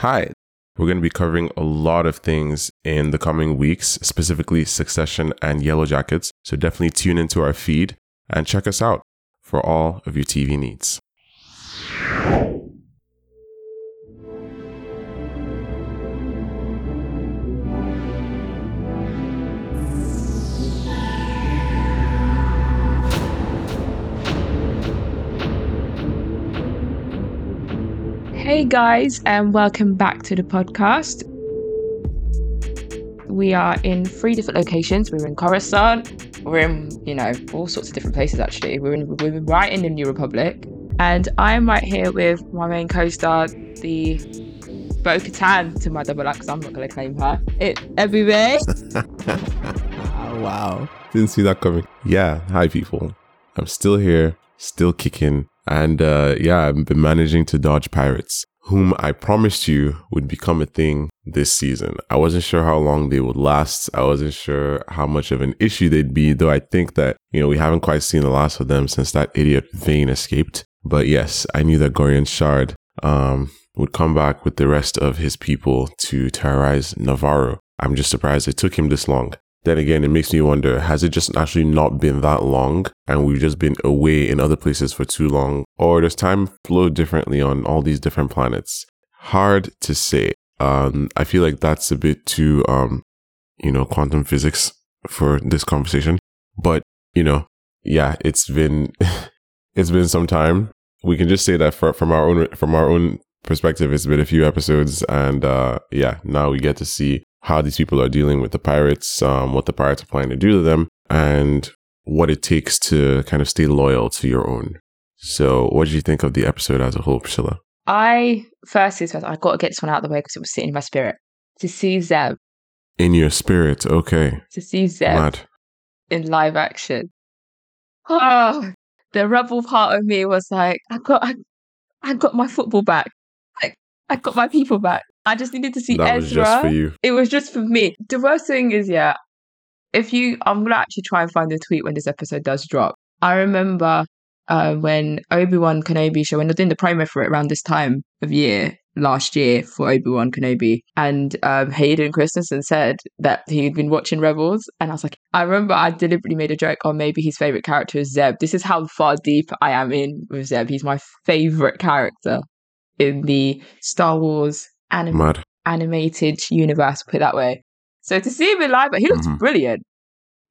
Hi. We're going to be covering a lot of things in the coming weeks, specifically Succession and Yellow Jackets. So definitely tune into our feed and check us out for all of your TV needs. Hey guys, and welcome back to the podcast. We are in three different locations. We're in Coruscant. We're in, you know, all sorts of different places actually. We're, in, we're right in the New Republic. And I'm right here with my main co star, the Bo Katan to my double act, because I'm not going to claim her. It everywhere. oh, wow. Didn't see that coming. Yeah. Hi, people. I'm still here, still kicking. And uh, yeah, I've been managing to dodge pirates, whom I promised you would become a thing this season. I wasn't sure how long they would last. I wasn't sure how much of an issue they'd be, though I think that, you know, we haven't quite seen the last of them since that idiot Vane escaped. But yes, I knew that Gorian Shard um, would come back with the rest of his people to terrorize Navarro. I'm just surprised it took him this long. Then again, it makes me wonder, has it just actually not been that long and we've just been away in other places for too long? Or does time flow differently on all these different planets? Hard to say. Um, I feel like that's a bit too, um, you know, quantum physics for this conversation. But, you know, yeah, it's been, it's been some time. We can just say that for, from our own, from our own perspective, it's been a few episodes and, uh, yeah, now we get to see how these people are dealing with the pirates, um, what the pirates are planning to do to them, and what it takes to kind of stay loyal to your own. So, what did you think of the episode as a whole, Priscilla? I first is I got to get this one out of the way because it was sitting in my spirit to see Zeb. In your spirit, okay. To see Zeb Mad. in live action. Oh, the rebel part of me was like, I got, I, I got my football back. I, I got my people back. I just needed to see that Ezra. was just for you. It was just for me. The worst thing is, yeah, if you, I'm gonna actually try and find the tweet when this episode does drop. I remember uh, when Obi Wan Kenobi show, when they're doing the promo for it around this time of year last year for Obi Wan Kenobi, and um, Hayden Christensen said that he'd been watching Rebels, and I was like, I remember I deliberately made a joke on maybe his favorite character is Zeb. This is how far deep I am in with Zeb. He's my favorite character in the Star Wars anim- Mad. animated universe, put it that way. So to see him in live, but he looks mm-hmm. brilliant.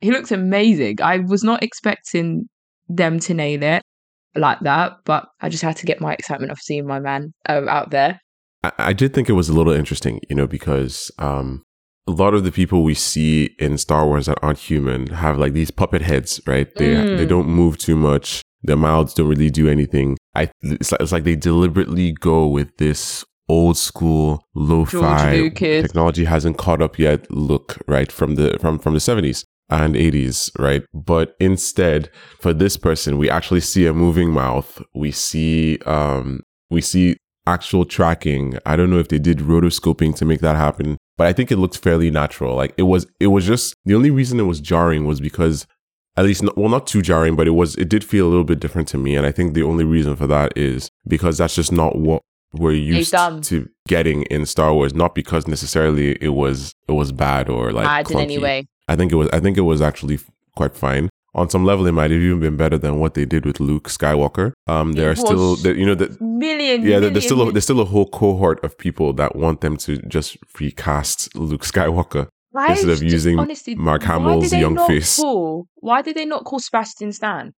He looks amazing. I was not expecting them to nail it like that, but I just had to get my excitement of seeing my man um, out there. I-, I did think it was a little interesting, you know, because um, a lot of the people we see in Star Wars that aren't human have like these puppet heads, right? They mm. they don't move too much. Their mouths don't really do anything. I it's like, it's like they deliberately go with this old school lo-fi technology hasn't caught up yet look right from the from from the 70s and 80s right? But instead for this person we actually see a moving mouth. We see um we see actual tracking. I don't know if they did rotoscoping to make that happen but i think it looked fairly natural. Like it was it was just the only reason it was jarring was because at least not, well not too jarring but it was it did feel a little bit different to me. And i think the only reason for that is because that's just not what we're used to getting in Star Wars, not because necessarily it was it was bad or like bad in any way. I think it was I think it was actually quite fine. On some level, it might have even been better than what they did with Luke Skywalker. Um, there are still, there, you know, the million. Yeah, million, there's still a, there's still a whole cohort of people that want them to just recast Luke Skywalker why instead of using honestly, Mark Hamill's young face. Call, why did they not call Sebastian Stan?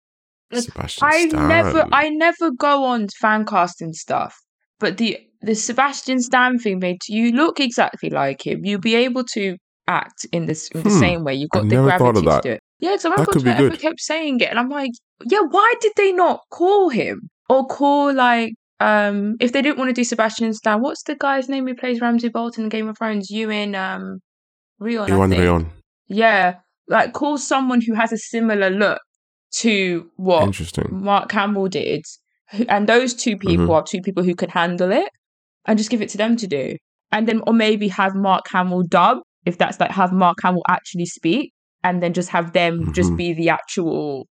Sebastian I never, I never go on fan casting stuff but the the Sebastian Stan thing made you look exactly like him. You'll be able to act in this in the hmm. same way. You've got I the gravity to do it. Yeah, because I remember Twitter kept saying it, and I'm like, yeah, why did they not call him or call like um if they didn't want to do Sebastian Stan? What's the guy's name who plays Ramsay Bolton in Game of Thrones? Iwan um Rheon. Iwan Rheon. Yeah, like call someone who has a similar look to what Interesting. Mark Campbell did and those two people mm-hmm. are two people who can handle it and just give it to them to do and then or maybe have mark hamill dub if that's like have mark hamill actually speak and then just have them mm-hmm. just be the actual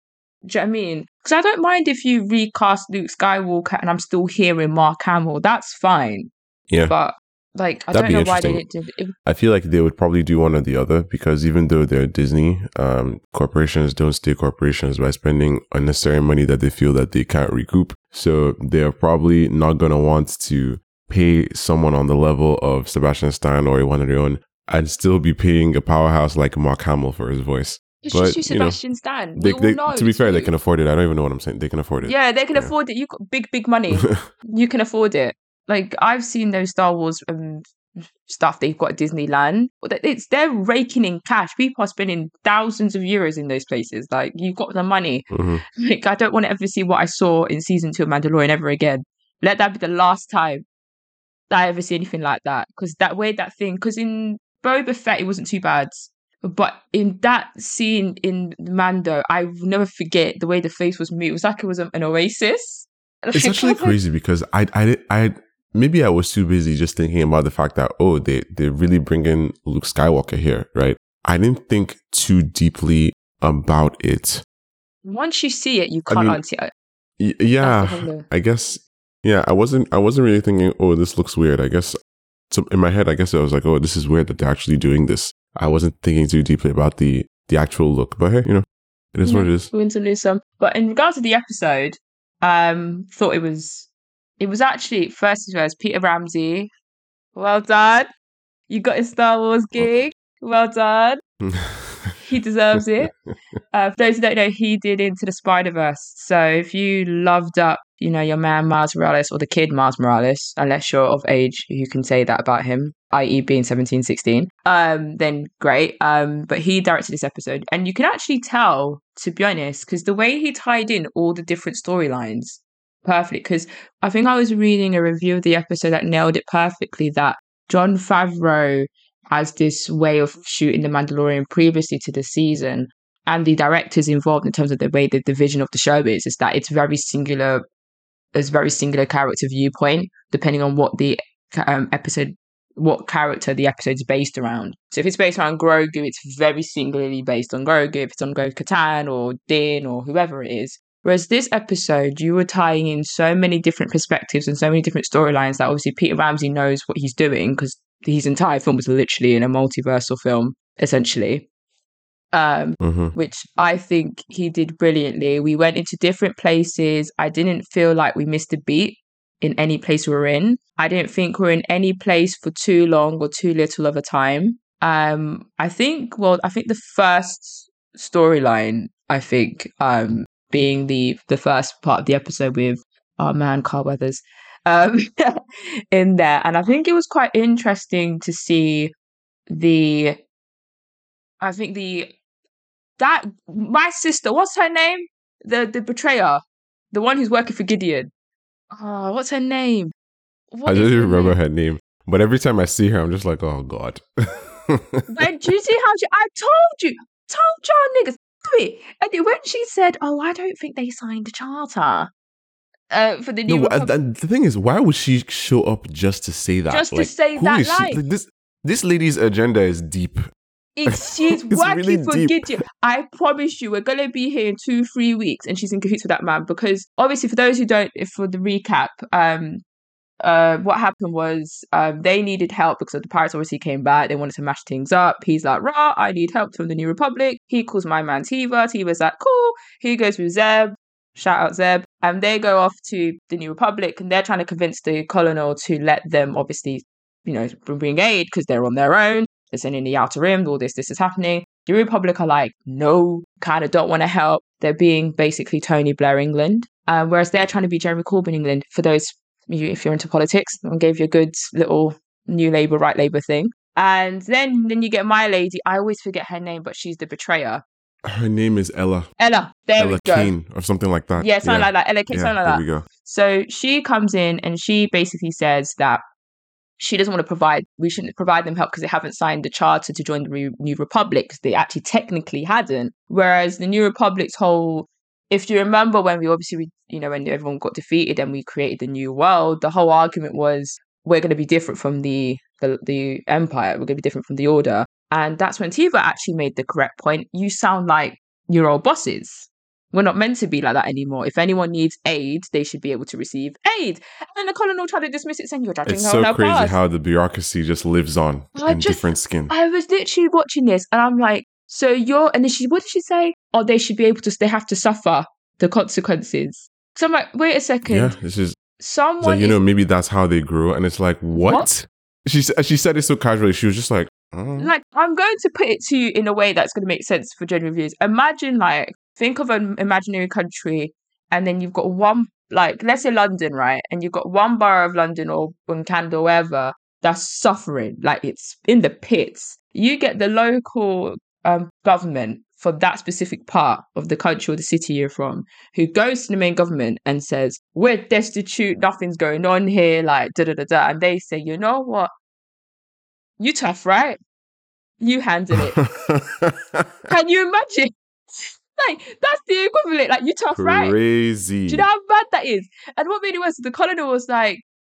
do you know what I mean? Because I don't mind if you recast Luke Skywalker and I'm still hearing Mark Hamill. That's fine. Yeah. But Like I That'd don't know why they did. It, I feel like they would probably do one or the other because even though they're Disney, um, corporations don't stay corporations by spending unnecessary money that they feel that they can't recoup. So they're probably not going to want to pay someone on the level of Sebastian Stan or one of their own and still be paying a powerhouse like Mark Hamill for his voice. it's but, just you, you know, Sebastian Stan. They, they, to be fair, they can afford it. I don't even know what I'm saying. They can afford it. Yeah, they can Yeah. afford it. You got big, big money. you can afford it. Like I've seen those Star Wars um, stuff they've got at Disneyland. It's they're raking in cash. People are spending thousands of euros in those places. Like you've got the money. Mhm. Like I don't want to ever see what I saw in season two of Mandalorian ever again. Let that be the last time that I ever see anything like that. Because that way, that thing. Because in Boba Fett, it wasn't too bad. But in that scene in Mando, I will never forget the way the face was moved. It was like it was an oasis. It's actually crazy because I, I, I, maybe I was too busy just thinking about the fact that, oh, they, they're really bringing Luke Skywalker here, right? I didn't think too deeply about it. Once you see it, you I can't mean, unsee it. Y- yeah, I guess, yeah, I wasn't, I wasn't really thinking, oh, this looks weird. I guess, so in my head, I guess I was like, oh, this is weird that they're actually doing this. I wasn't thinking too deeply about the, the actual look, but hey, you know, it is what it is. win some, lose some. But in regards to the episode, um, thought it was it was actually first as well as Peter Ramsey. Well done. You got a Star Wars gig. Well done. He deserves it. Uh, for those who don't know, he did Into the Spider Verse. So if you loved up, you know, your man Miles Morales or the kid Miles Morales, unless you're of age, you can say that about him, i.e., being 17, 16, um, then great. Um, but he directed this episode, and you can actually tell, to be honest, because the way he tied in all the different storylines perfectly. Because I think I was reading a review of the episode that nailed it perfectly. That Jon Favreau has this way of shooting The Mandalorian previously to the season, and the directors involved in terms of the way the division of the show is, is that it's very singular. There's very singular character viewpoint depending on what the um, episode, what character the episode is based around. So if it's based around Grogu, it's very singularly based on Grogu. If it's on Grogu Katan or Din or whoever it is. Whereas this episode, you were tying in so many different perspectives and so many different storylines that obviously Peter Ramsey knows what he's doing because his entire film was literally in a multiversal film, essentially. Um, hmm which I think he did brilliantly. We went into different places. I didn't feel like we missed a beat in any place we were in. I didn't think we are in any place for too long or too little of a time. Um, I think, well, I think the first storyline, I think, um, being the the first part of the episode with our man Carl Weathers, um, in there, and I think it was quite interesting to see the. I think the that my sister, what's her name? The the betrayer, the one who's working for Gideon. Oh, what's her name? What I don't even remember name? her name, but every time I see her, I'm just like, oh god. When do you see how she? I told you, told y'all niggas. It. And when she said, "Oh, I don't think they signed a charter uh, for the new," no, uh, Republic," th- the thing is, why would she show up just to say that? Just to say that that is she? Like, this this lady's agenda is deep. It's she's It's working really for. Gideon. I promise you, we're gonna be here in two, three weeks, and she's in cahoots with that man. Because obviously, for those who don't, if for the recap, um, uh, what happened was um, they needed help because the pirates obviously came back. They wanted to mash things up. He's like, "Rah, I need help from the New Republic." He calls my man Teva. Teva's like, "Cool." He goes with Zeb. Shout out Zeb. And they go off to the New Republic, and they're trying to convince the colonel to let them, obviously, you know, bring aid because they're on their own. They're sending the Outer Rim. All this, this is happening. The Republic are like, no, kind of don't want to help. They're being basically Tony Blair England, uh, whereas they're trying to be Jeremy Corbyn England. For those, you, if you're into politics, and gave you a good little New Labour, Right Labour thing. And then, then you get my lady. I always forget her name, but she's the betrayer. Her name is Ella. Ella. There we Ella go. Kane or something like that. Yeah, something like that. Ella Kane, Yeah, something like there that. we go. So she comes in and she basically says that she doesn't want to provide, we shouldn't provide them help because they haven't signed the charter to join the Re- New Republic because they actually technically hadn't. Whereas the New Republic's whole, if you remember when we obviously, we, you know, when everyone got defeated and we created the new world, the whole argument was we're going to be different from the, the, the Empire, we're going to be different from the Order. And that's when Teva actually made the correct point. You sound like your old bosses. we're not meant to be like that anymore. If anyone needs aid, they should be able to receive aid. And the colonel tried to dismiss it, saying you're judging It's so crazy past. how the bureaucracy just lives on I in just- different skin. I was literally watching this, and I'm like, so you're, and then she, what did she say? Oh, they should be able to, they have to suffer the consequences. So I'm like, wait a second, yeah, just it's someone you is know maybe that's how they grew, and it's like what? What? She she said it so casually. She was just like, oh. like I'm going to put it to you in a way that's going to make sense for general viewers. Imagine like think of an imaginary country, and then you've got one like let's say London, right? And you've got one borough of London or in Canada, or wherever that's suffering, like it's in the pits. You get the local um, government for that specific part of the country or the city you're from, who goes to the main government and says, "We're destitute, nothing's going on here," like da da da da, and they say, "You know what? You tough, right? You handle it." Can you imagine? like that's the equivalent. Like you tough, right? crazy. Do you know how bad that is? And what made it worse? The colonel was like,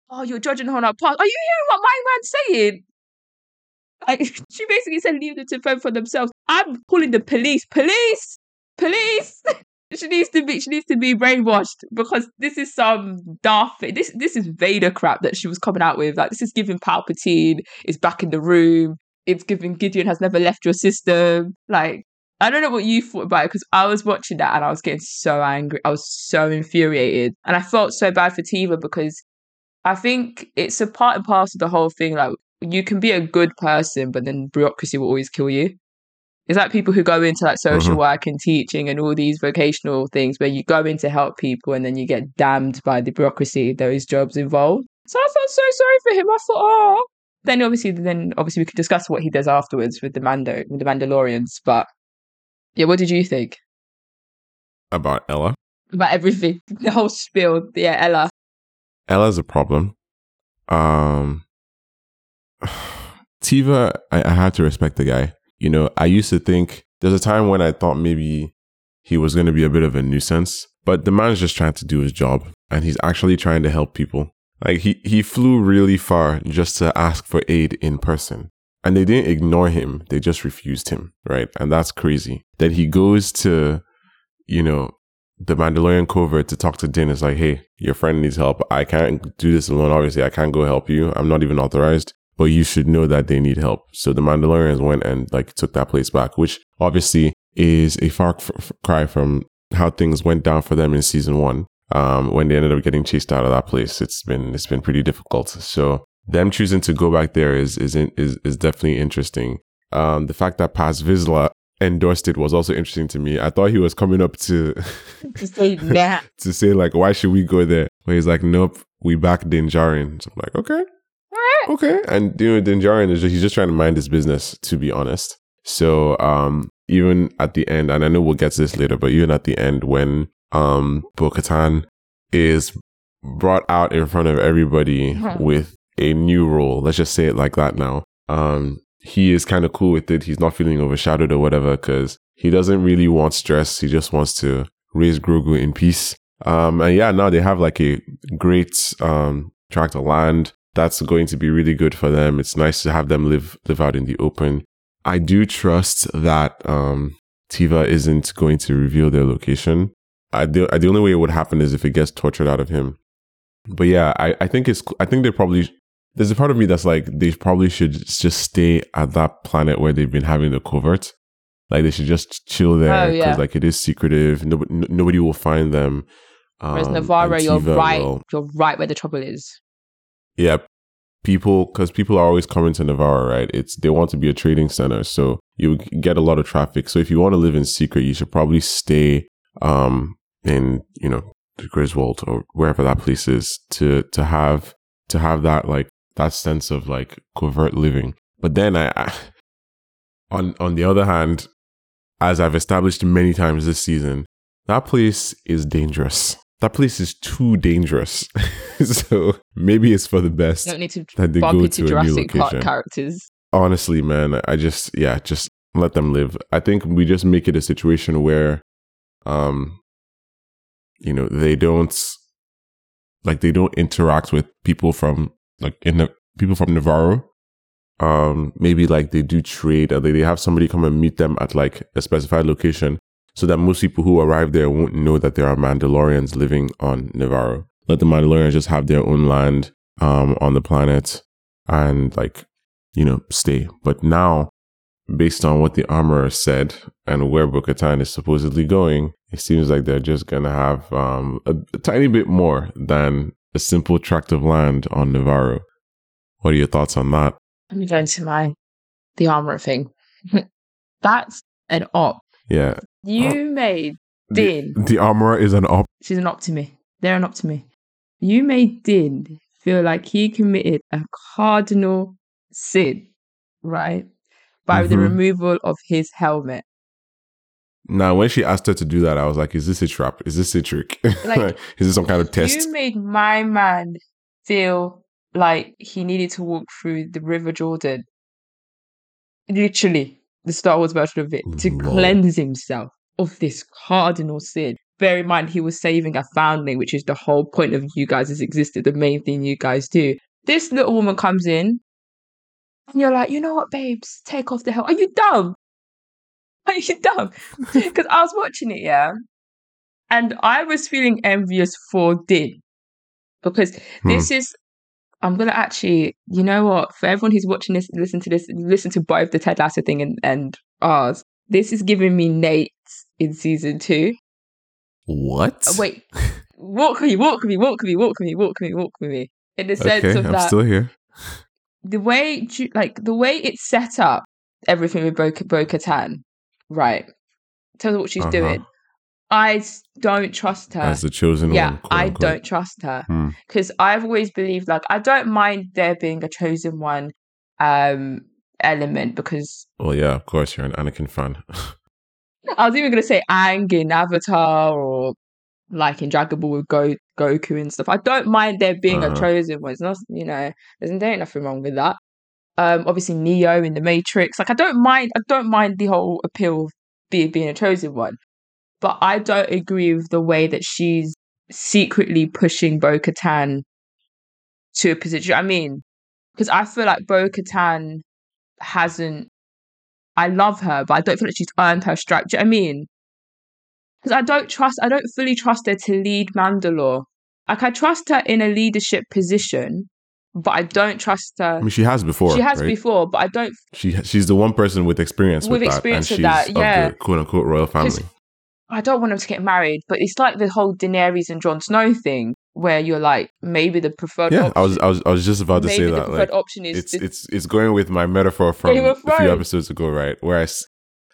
"Oh, you're judging her on her past. Are you hearing what my man's saying?" Like she basically said, "Leave them to fend for themselves." I'm calling the police. Police, police. she needs to be. She needs to be brainwashed because this is some daft. This this is Vader crap that she was coming out with. Like this is giving Palpatine is back in the room. It's giving Gideon has never left your system. Like I don't know what you thought about it because I was watching that and I was getting so angry. I was so infuriated. And I felt so bad for Teva because I think it's a part and parcel of the whole thing. Like, you can be a good person, but then bureaucracy will always kill you. It's like people who go into like social Mhm. work and teaching and all these vocational things where you go in to help people and then you get damned by the bureaucracy those jobs involve. So I felt so sorry for him. I thought, oh. Then obviously, then obviously we could discuss what he does afterwards with the Mando, with the Mandalorians. But yeah, what did you think about Ella. about everything? The whole spiel. Yeah, Ella. Ella's a problem. Um, Teva, I, I had to respect the guy. You know, I used to think there's a time when I thought maybe he was going to be a bit of a nuisance, but the man's just trying to do his job and he's actually trying to help people. Like he, he flew really far just to ask for aid in person. And they didn't ignore him. They just refused him. Right. And that's crazy. That he goes to, you know, the Mandalorian covert to talk to Din is like, hey, your friend needs help. I can't do this alone. Obviously, I can't go help you. I'm not even authorized, but you should know that they need help. So the Mandalorians went and like took that place back, which obviously is a far f- cry from how things went down for them in season one. Um, when they ended up getting chased out of that place, it's been it's been pretty difficult. So them choosing to go back there is is is is definitely interesting. Um, the fact that Paz Vizsla endorsed it was also interesting to me. I thought he was coming up to To say that. to say like, why should we go there? But he's like, nope, we back Din Djarin. So I'm like, okay, okay. And you know, Din Djarin is just, he's just trying to mind his business, to be honest. So um, even at the end, and I know we'll get to this later, but even at the end when um Bo-Katan is brought out in front of everybody Mhm. with a new role, let's just say it like that now. Um, he is kind of cool with it. He's not feeling overshadowed or whatever because he doesn't really want stress. He just wants to raise Grogu in peace. Um, and yeah, now they have like a great um tract of land that's going to be really good for them. It's nice to have them live live out in the open. I do trust that um Teva isn't going to reveal their location. I the, the only way it would happen is if it gets tortured out of him. But yeah, I, I think it's I think they probably there's a part of me that's like they probably should just stay at that planet where they've been having the covert. Like they should just chill there Oh, because yeah. like it is secretive. Nobody, n- nobody will find them. Whereas Um, Navarro, and you're right. will- You're right where the trouble is. Yeah, people because people are always coming to Navarro, right? It's they want to be a trading center, so you get a lot of traffic. So if you want to live in secret, you should probably stay um in you know Griswold or wherever that place is to to have to have that like that sense of like covert living. But then I, I on on the other hand, as I've established many times this season, that place is dangerous. That place is too dangerous. so maybe it's for the best You don't need to that they bump go into to a new Jurassic Park characters. Honestly, man, I just yeah, just let them live. I think we just make it a situation where, um, you know, they don't like they don't interact with people from like in the people from Navarro. Um, maybe like they do trade, or they, they have somebody come and meet them at like a specified location, so that most people who arrive there won't know that there are Mandalorians living on Navarro. Let the Mandalorians just have their own land um, on the planet and like you know stay. But now, based on what the armorer said and where Bo-Katan is supposedly going, it seems like they're just gonna have um, a, a tiny bit more than a simple tract of land on Navarro. What are your thoughts on that? Let me go into my the armor thing. That's an op. Yeah, You made Din. the, the armorer is an op. She's an op to me. They're an op to me. You made Din feel like he committed a cardinal sin, right? By the Mhm. removal of his helmet. Now, when she asked her to do that, I was like, "Is this a trap? Is this a trick? Like, is this some kind of test?" You made my man feel like he needed to walk through the River Jordan. Literally, the Star Wars version of it, to Lol. cleanse himself of this cardinal sin. Bear in mind, he was saving a foundling, which is the whole point of you guys' existed, the main thing you guys do. This little woman comes in, and you're like, you know what, babes, take off the hell. Are you dumb? Are you dumb? Because I was watching it, yeah, and I was feeling envious for Din because Hmm. this is. I'm gonna actually, you know what? For everyone who's watching this, listen to this, listen to both the Ted Lasso thing and, and ours. This is giving me Nate in season two. what? Uh, wait, walk with me, walk with me, walk with me, walk with me, walk with me, walk with me. In the sense Okay, of I'm that, still here. the way, like the way it's set up, everything with Bo Bo Katan, right? Tell her what she's Uh-huh. doing. I don't trust her. As the chosen yeah, one. quote I unquote. don't trust her Hmm. because I've always believed like I don't mind there being a chosen one um element because Well, yeah, of course, you're an Anakin fan. I was even gonna say Ang in Avatar or like in Dragon Ball with Go- Goku and stuff. I don't mind there being Uh-huh. a chosen one. It's not you know there's there ain't nothing wrong with that. Um, obviously Neo in the Matrix. Like I don't mind. I don't mind the whole appeal of be, being a chosen one, but I don't agree with the way that she's secretly pushing Bo Katan to a position. I mean, because I feel like Bo Katan hasn't. I love her, but I don't feel like she's earned her strike. Do you know what I mean? Because I don't trust. I don't fully trust her to lead Mandalore. Like I trust her in a leadership position, but I don't trust her. I mean, she has before. she has right? before, but I don't. She she's the one person with experience with, With that, experience and with she's that, yeah. of the quote unquote royal family. I don't want them to get married, but it's like the whole Daenerys and Jon Snow thing, where you're like, maybe the preferred. Yeah, option, I was I was I was just about to say the that. preferred Like, option is it's the- it's it's going with my metaphor from a few episodes ago, right? Where I,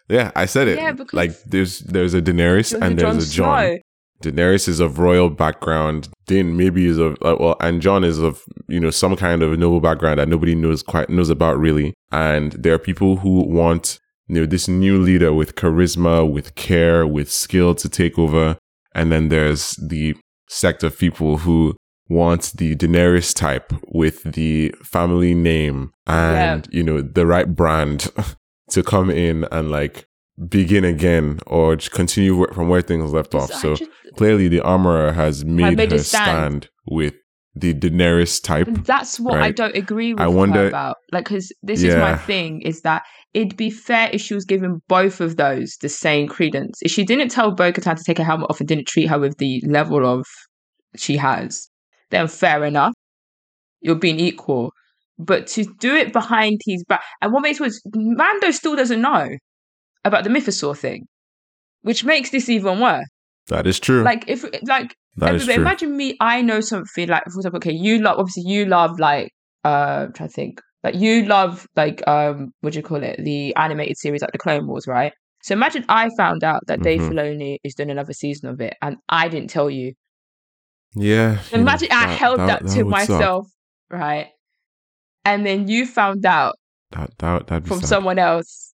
yeah, I said it. Yeah, because- like there's there's a Daenerys there's and Jon there's a John. Snow. Daenerys is of royal background. Din maybe is of uh, well, and John is of you know some kind of noble background that nobody knows quite knows about really. And there are people who want you know this new leader with charisma, with care, with skill to take over. And then there's the sect of people who want the Daenerys type with the family name and you know the right brand to come in and like begin again or continue from where things left off. So clearly the armorer has made, made a her stand. stand. with the Daenerys type. And That's what I don't agree with I wonder- about. Like, because this is my thing: is that it'd be fair if she was giving both of those the same credence. If she didn't tell Bo-Katan to take her helmet off and didn't treat her with the level of she has, then fair enough. You're being equal. But to do it behind his back, and what makes it worse, Mando still doesn't know about the Mythosaur thing, which makes this even worse. That is true. Like, if like that is true. imagine me. I know something like, for example, okay, you love obviously you love like uh, I'm trying to think like you love like um, what do you call it? The animated series like the Clone Wars, right? So imagine I found out that Dave Mhm. Filoni is doing another season of it, and I didn't tell you. yeah. you know, Imagine I held that, to would suck. myself, right? And then you found out That that that'd from sad. someone else.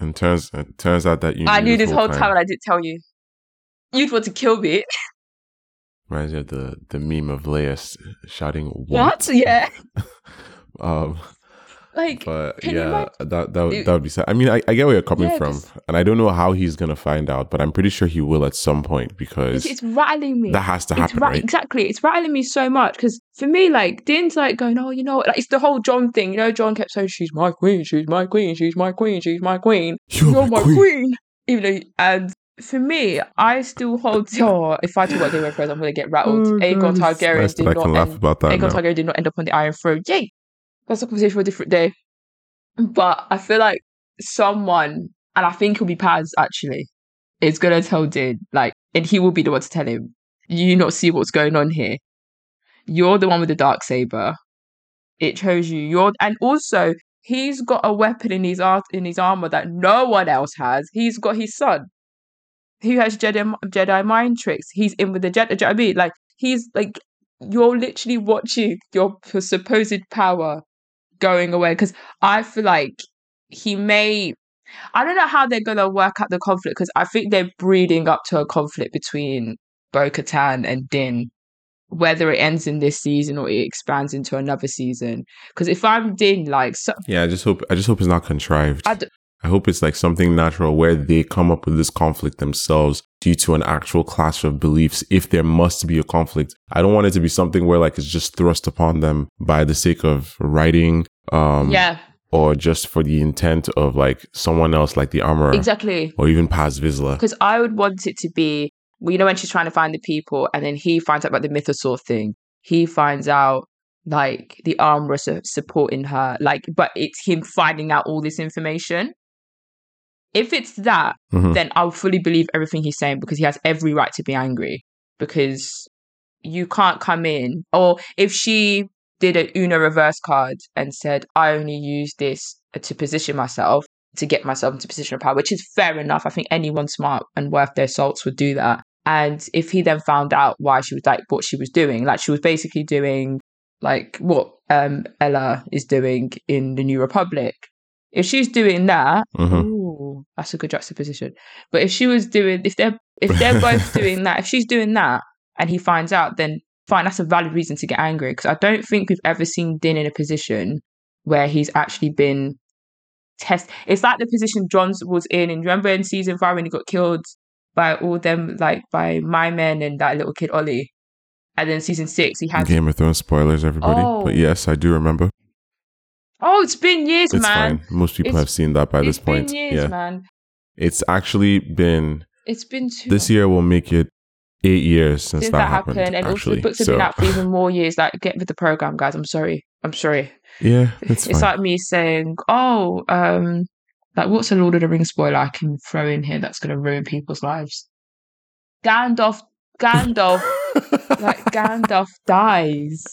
And turns it turns out that you I knew this whole time. time, and I didn't tell you. You'd want to kill me. Reminds me of the the meme of Leia shouting "What?" What? Yeah. Um, Like, but yeah, that that would, that would be sad. I mean, I, I get where you're coming Yeah, from, and I don't know how he's gonna find out, but I'm pretty sure he will at some point because it's rattling me. that has to It's happen, ra- right? Exactly. It's rattling me so much because for me, like, Din's like going, oh, you know? Like, it's the whole John thing. You know, John kept saying, she's my queen, she's my queen, she's my queen, she's my queen. You're my queen. Even though, and for me, I still hold. Oh, if I talk about Game of Thrones, I'm gonna get rattled. Oh, Aegon Targaryen nice did not end, Aegon now. Targaryen did not end up on the Iron Throne. Yay! That's a conversation for a different day. But I feel like someone, and I think it'll be Paz actually, is gonna tell Din like, and he will be the one to tell him. You not see what's going on here. You're the one with the dark saber. It shows you. You're, and also he's got a weapon in his art in his armor that no one else has. He's got his son, who has Jedi Jedi mind tricks. He's in with the Jedi. Do you know I mean? Like he's like you're literally watching your p- supposed power going away. Because I feel like he may. I don't know how they're gonna work out the conflict because I think they're breeding up to a conflict between Bo Katan and Din. Whether it ends in this season or it expands into another season. Because if I'm Din, like, so, Yeah, I just hope I just hope it's not contrived. I I, d- hope it's like something natural where they come up with this conflict themselves due to an actual clash of beliefs. If there must be a conflict, I don't want it to be something where like it's just thrust upon them by the sake of writing, um, yeah, or just for the intent of like someone else, like the armorer, exactly. or even Paz Vizsla. Because I would want it to be, well, you know, when she's trying to find the people, and then he finds out about the mythosaur thing. He finds out like the armorer su- supporting her, like, but it's him finding out all this information. If it's that, Mhm. then I'll fully believe everything he's saying because he has every right to be angry. Because you can't come in, or if she did a Uno reverse card and said, "I only use this to position myself." to get myself into a position of power, which is fair enough. I think anyone smart and worth their salts would do that. And if he then found out why she was like what she was doing, like she was basically doing like what um Ella is doing in the New Republic. If she's doing that, Mhm. ooh, that's a good juxtaposition. But if she was doing if they're if they're both doing that, if she's doing that and he finds out, then fine, that's a valid reason to get angry. Because I don't think we've ever seen Din in a position where he's actually been test. It's like the position John was in. And remember in season five when he got killed by all them, like by my men and that little kid Ollie. And then season six, he had. Game of Thrones spoilers, everybody. Oh. But yes, I do remember. Oh, it's been years, It's man. fine. Most people It's- have seen that by this point. been years, yeah, man. it's actually been It's been two. this year will make it eight years since, since that, that happened. happened, and also the books have so been out for even more years. Like, get with the program, guys. I'm sorry. I'm sorry. yeah, it's, It's, like me saying, "Oh, um, like what's a Lord of the Rings spoiler I can throw in here that's going to ruin people's lives?" Gandalf, Gandalf, like Gandalf dies,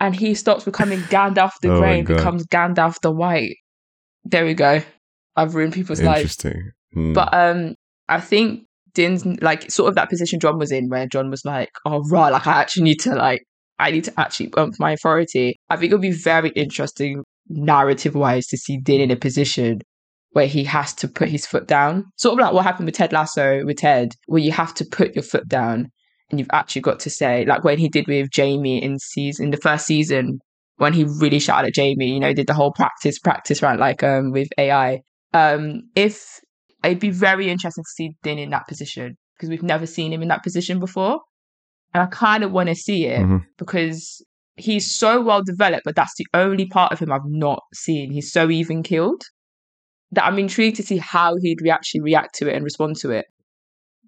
and he stops becoming Gandalf the Oh Grey and becomes Gandalf the White. There we go. I've ruined people's lives. Interesting. Hmm. But um, I think Din's like sort of that position John was in, where John was like, "Oh right, like I actually need to like, I need to actually bump my authority." I think it'll be very interesting narrative wise to see Din in a position where he has to put his foot down, sort of like what happened with Ted Lasso with Ted, where you have to put your foot down and you've actually got to say, like when he did with Jamie in season in the first season, when he really shouted at Jamie, you know, did the whole practice practice rant like um with AI. Um, if it'd be very interesting to see Din in that position because we've never seen him in that position before, and I kind of want to see it Mhm. because he's so well developed, but that's the only part of him I've not seen. He's so even killed that I'm intrigued to see how he'd actually react to it and respond to it.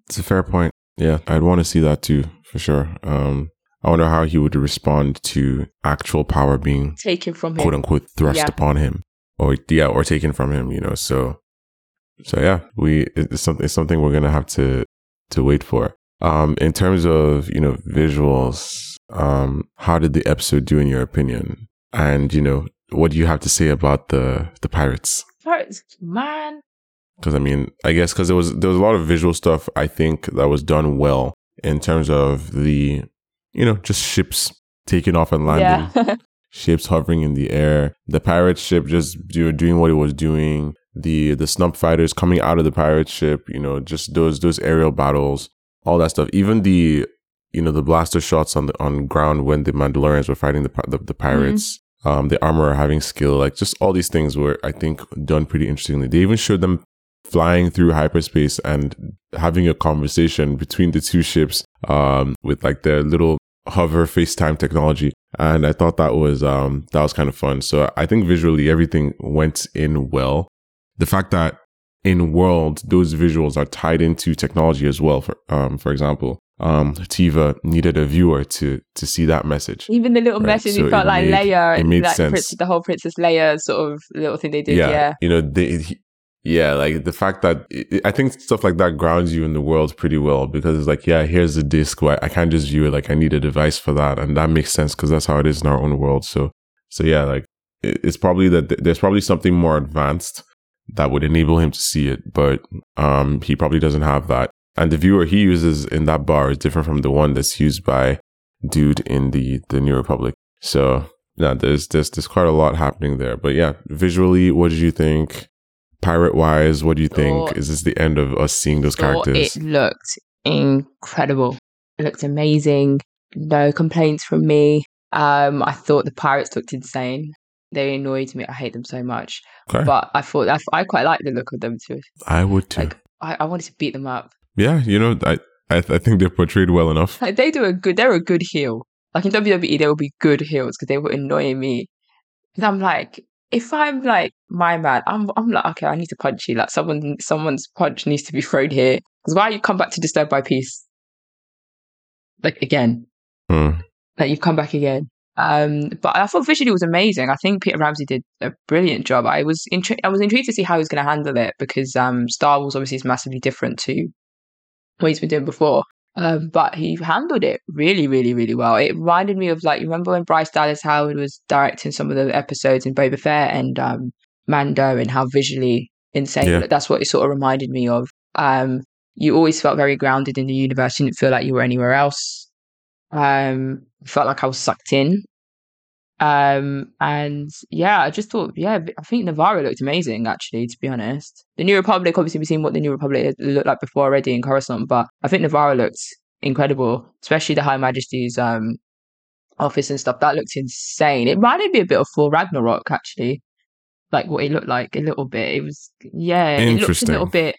It's a fair point. Yeah, I'd want to see that too, for sure. Um, I wonder how he would respond to actual power being Taken from him. quote unquote thrust Yeah. upon him, or yeah, or taken from him. You know, so so yeah, we it's something it's something we're gonna have to to wait for. Um, in terms of you know visuals, um, how did the episode do in your opinion? And you know, what do you have to say about the the pirates? Pirates, man. because I mean, I guess because there was there was a lot of visual stuff I think that was done well in terms of the you know just ships taking off and landing, Yeah. ships hovering in the air, the pirate ship just do, doing what it was doing, the the snub fighters coming out of the pirate ship, you know, just those those aerial battles, all that stuff, even the you know the blaster shots on the on ground when the Mandalorians were fighting the the, the pirates. Um, the armorer having skill, like just all these things were, I think, done pretty interestingly. They even showed them flying through hyperspace and having a conversation between the two ships um, with like their little hover FaceTime technology. And I thought that was um, that was kind of fun. So I think visually everything went in well. The fact that in world those visuals are tied into technology as well. For um, for example, um, Teva needed a viewer to to see that message. Even the little Right, message, so it felt it like made- Leia, it made like sense. Prince, the whole Princess Leia sort of little thing they did. Yeah, you know, they, he- yeah, like the fact that i I think stuff like that grounds you in the world pretty well because it's like, yeah, here's the disc. Why I can't just view it. Like I need a device for that, and that makes sense because that's how it is in our own world. So, so yeah, like it, it's probably that th- there's probably something more advanced that would enable him to see it, but um, he probably doesn't have that. And the viewer he uses in that bar is different from the one that's used by dude in the the New Republic. So yeah, there's there's there's quite a lot happening there. But yeah, visually, what did you think? Pirate wise, what do you think? Thought- Is this the end of us seeing those thought characters? it looked incredible. It looked amazing. No complaints from me. Um, I thought the pirates looked insane. They annoyed me. I hate them so much. Okay, But I thought I, I quite like the look of them too. I would too. Like I, I wanted to beat them up. yeah, you know, I I, I think they're portrayed well enough. Like they do a good. They're a good heel. Like in WWE, they will be good heels because they were annoying me. And I'm like, if I'm like my man, I'm I'm like, okay, I need to punch you. Like someone someone's punch needs to be thrown here. Because why you come back to disturb by peace? Like again, Hmm. like you've come back again. Um, but I thought visually it was amazing. I think Peter Ramsey did a brilliant job. I was intri- I was intrigued to see how he was going to handle it because um, Star Wars obviously is massively different to what he's been doing before. Um, but he handled it really, really, really well. It reminded me of like you remember when Bryce Dallas Howard was directing some of the episodes in Boba Fett and um, Mando and how visually insane. Yeah. That's what it sort of reminded me of. Um, you always felt very grounded in the universe. You didn't feel like you were anywhere else. Um, felt like I was sucked in. Um, and yeah, I just thought, yeah, I think Navarro looked amazing, actually, to be honest. The New Republic, obviously, we've seen what the New Republic looked like before already in Coruscant, but I think Navarro looked incredible, especially the High Majesty's um office and stuff. That looked insane. It reminded me a bit of Thor Ragnarok, actually. Like what it looked like a little bit. It was, yeah, it looked a little bit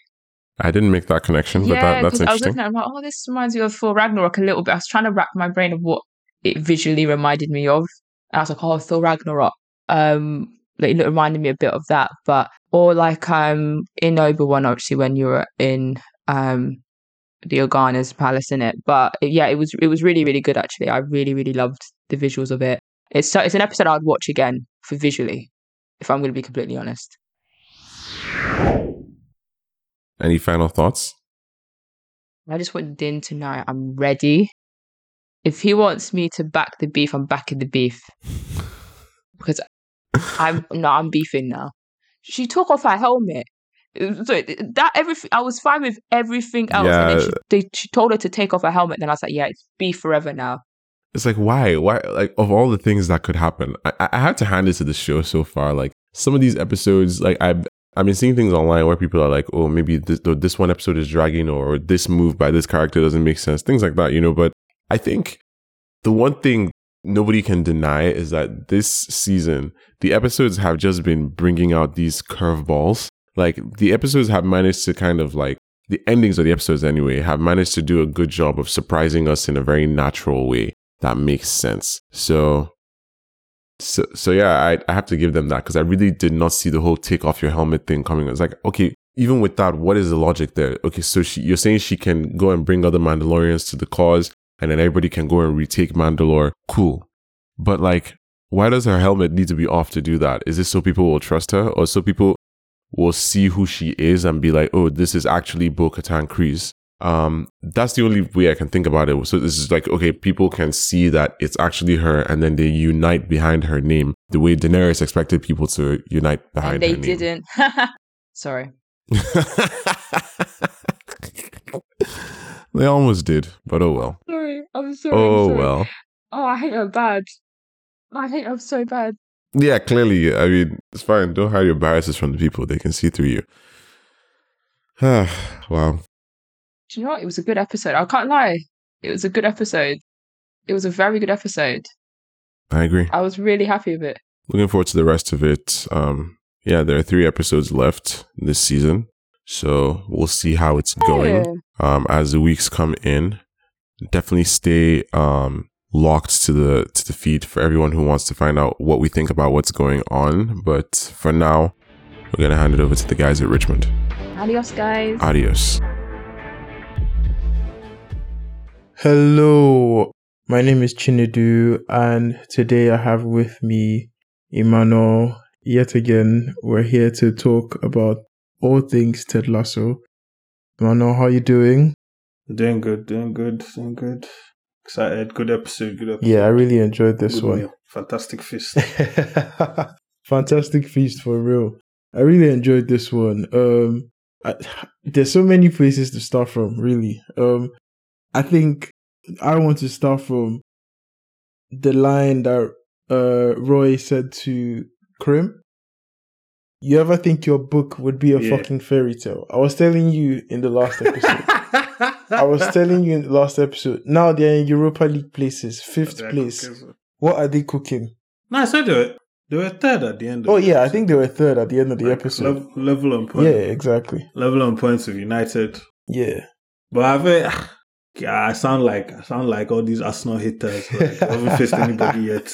I didn't make that connection, but that, that's 'cause I was looking at it, I'm like, oh, this reminds me of Thor Ragnarok a little bit. I was trying to wrap my brain of what it visually reminded me of. And I was like, oh, Thor Ragnarok. Um, like, it reminded me a bit of that, but or like um in Obi Wan, actually, when you were in um the Organa's palace in it. But yeah, it was it was really really good actually. I really really loved the visuals of it. It's so it's an episode I'd watch again for visually, if I'm going to be completely honest. Any final thoughts? I just want Din to know I'm ready. If he wants me to back the beef, I'm backing the beef. Because I'm no, I'm beefing now. She took off her helmet. So that everything, I was fine with everything else. And then Yeah. she, they, she told her to take off her helmet. Then I was like, yeah, it's beef forever now. It's like why? Why? Like of all the things that could happen, I, I- had to hand it to the show so far. Like some of these episodes, like I've I've been seeing things online where people are like, oh, maybe this this one episode is dragging, or this move by this character doesn't make sense, things like that, you know. But I think the one thing nobody can deny is that this season the episodes have just been bringing out these curveballs. Like the episodes have managed to kind of like the endings of the episodes anyway have managed to do a good job of surprising us in a very natural way that makes sense. So, so, so yeah, I, I have to give them that because I really did not see the whole take off your helmet thing coming. It's like, okay, even with that, what is the logic there? Okay, so she, you're saying she can go and bring other Mandalorians to the cause and then everybody can go and retake Mandalore. Cool. But like, why does her helmet need to be off to do that? Is this so people will trust her or so people will see who she is and be like, oh, this is actually Bo Katan Kryze? Um, that's the only way I can think about it. So this is like, okay, people can see that it's actually her and then they unite behind her name the way Daenerys expected people to unite behind and they her name. didn't. Sorry. they almost did, but oh well. Sorry. I'm sorry. I'm Oh sorry. well. Oh, I hate her bad. I hate her so bad. Yeah, clearly. I mean, it's fine. Don't hide your biases from the people. They can see through you. wow. Do you know what? It was a good episode. I can't lie. It was a good episode. It was a very good episode. I agree. I was really happy with it. Looking forward to the rest of it. Um, yeah, there are three episodes left this season. So we'll see how it's going. Yeah. um, as the weeks come in. Definitely stay um, locked to the to the feed for everyone who wants to find out what we think about what's going on. But for now, we're going to hand it over to the guys at Richmond. Adios, guys. Adios. Hello, my name is Chinedu, and today I have with me Emmanuel. Yet again, we're here to talk about all things Ted Lasso. Emmanuel, how are you doing? Doing good, doing good, doing good. Excited. Good episode, good episode. Yeah, I really enjoyed this Good one. meal. Fantastic feast. Fantastic feast for real. I really enjoyed this one. Um, I, there's so many places to start from. Really. Um, I think I want to start from the line that uh Roy said to Crimm. You ever think your book would be a Yeah. fucking fairy tale? I was telling you in the last episode. I was telling you in the last episode. Now they're in Europa League places, fifth place. cooking. What are they cooking? No, I said they were, they were third at the end. Of Oh the yeah, I episode. think they were third at the end of the Like, episode. lev- level on points. yeah, exactly. Level on points with United. Yeah. But I yeah, I sound like I sound like all these Arsenal haters. Like, I haven't faced anybody yet.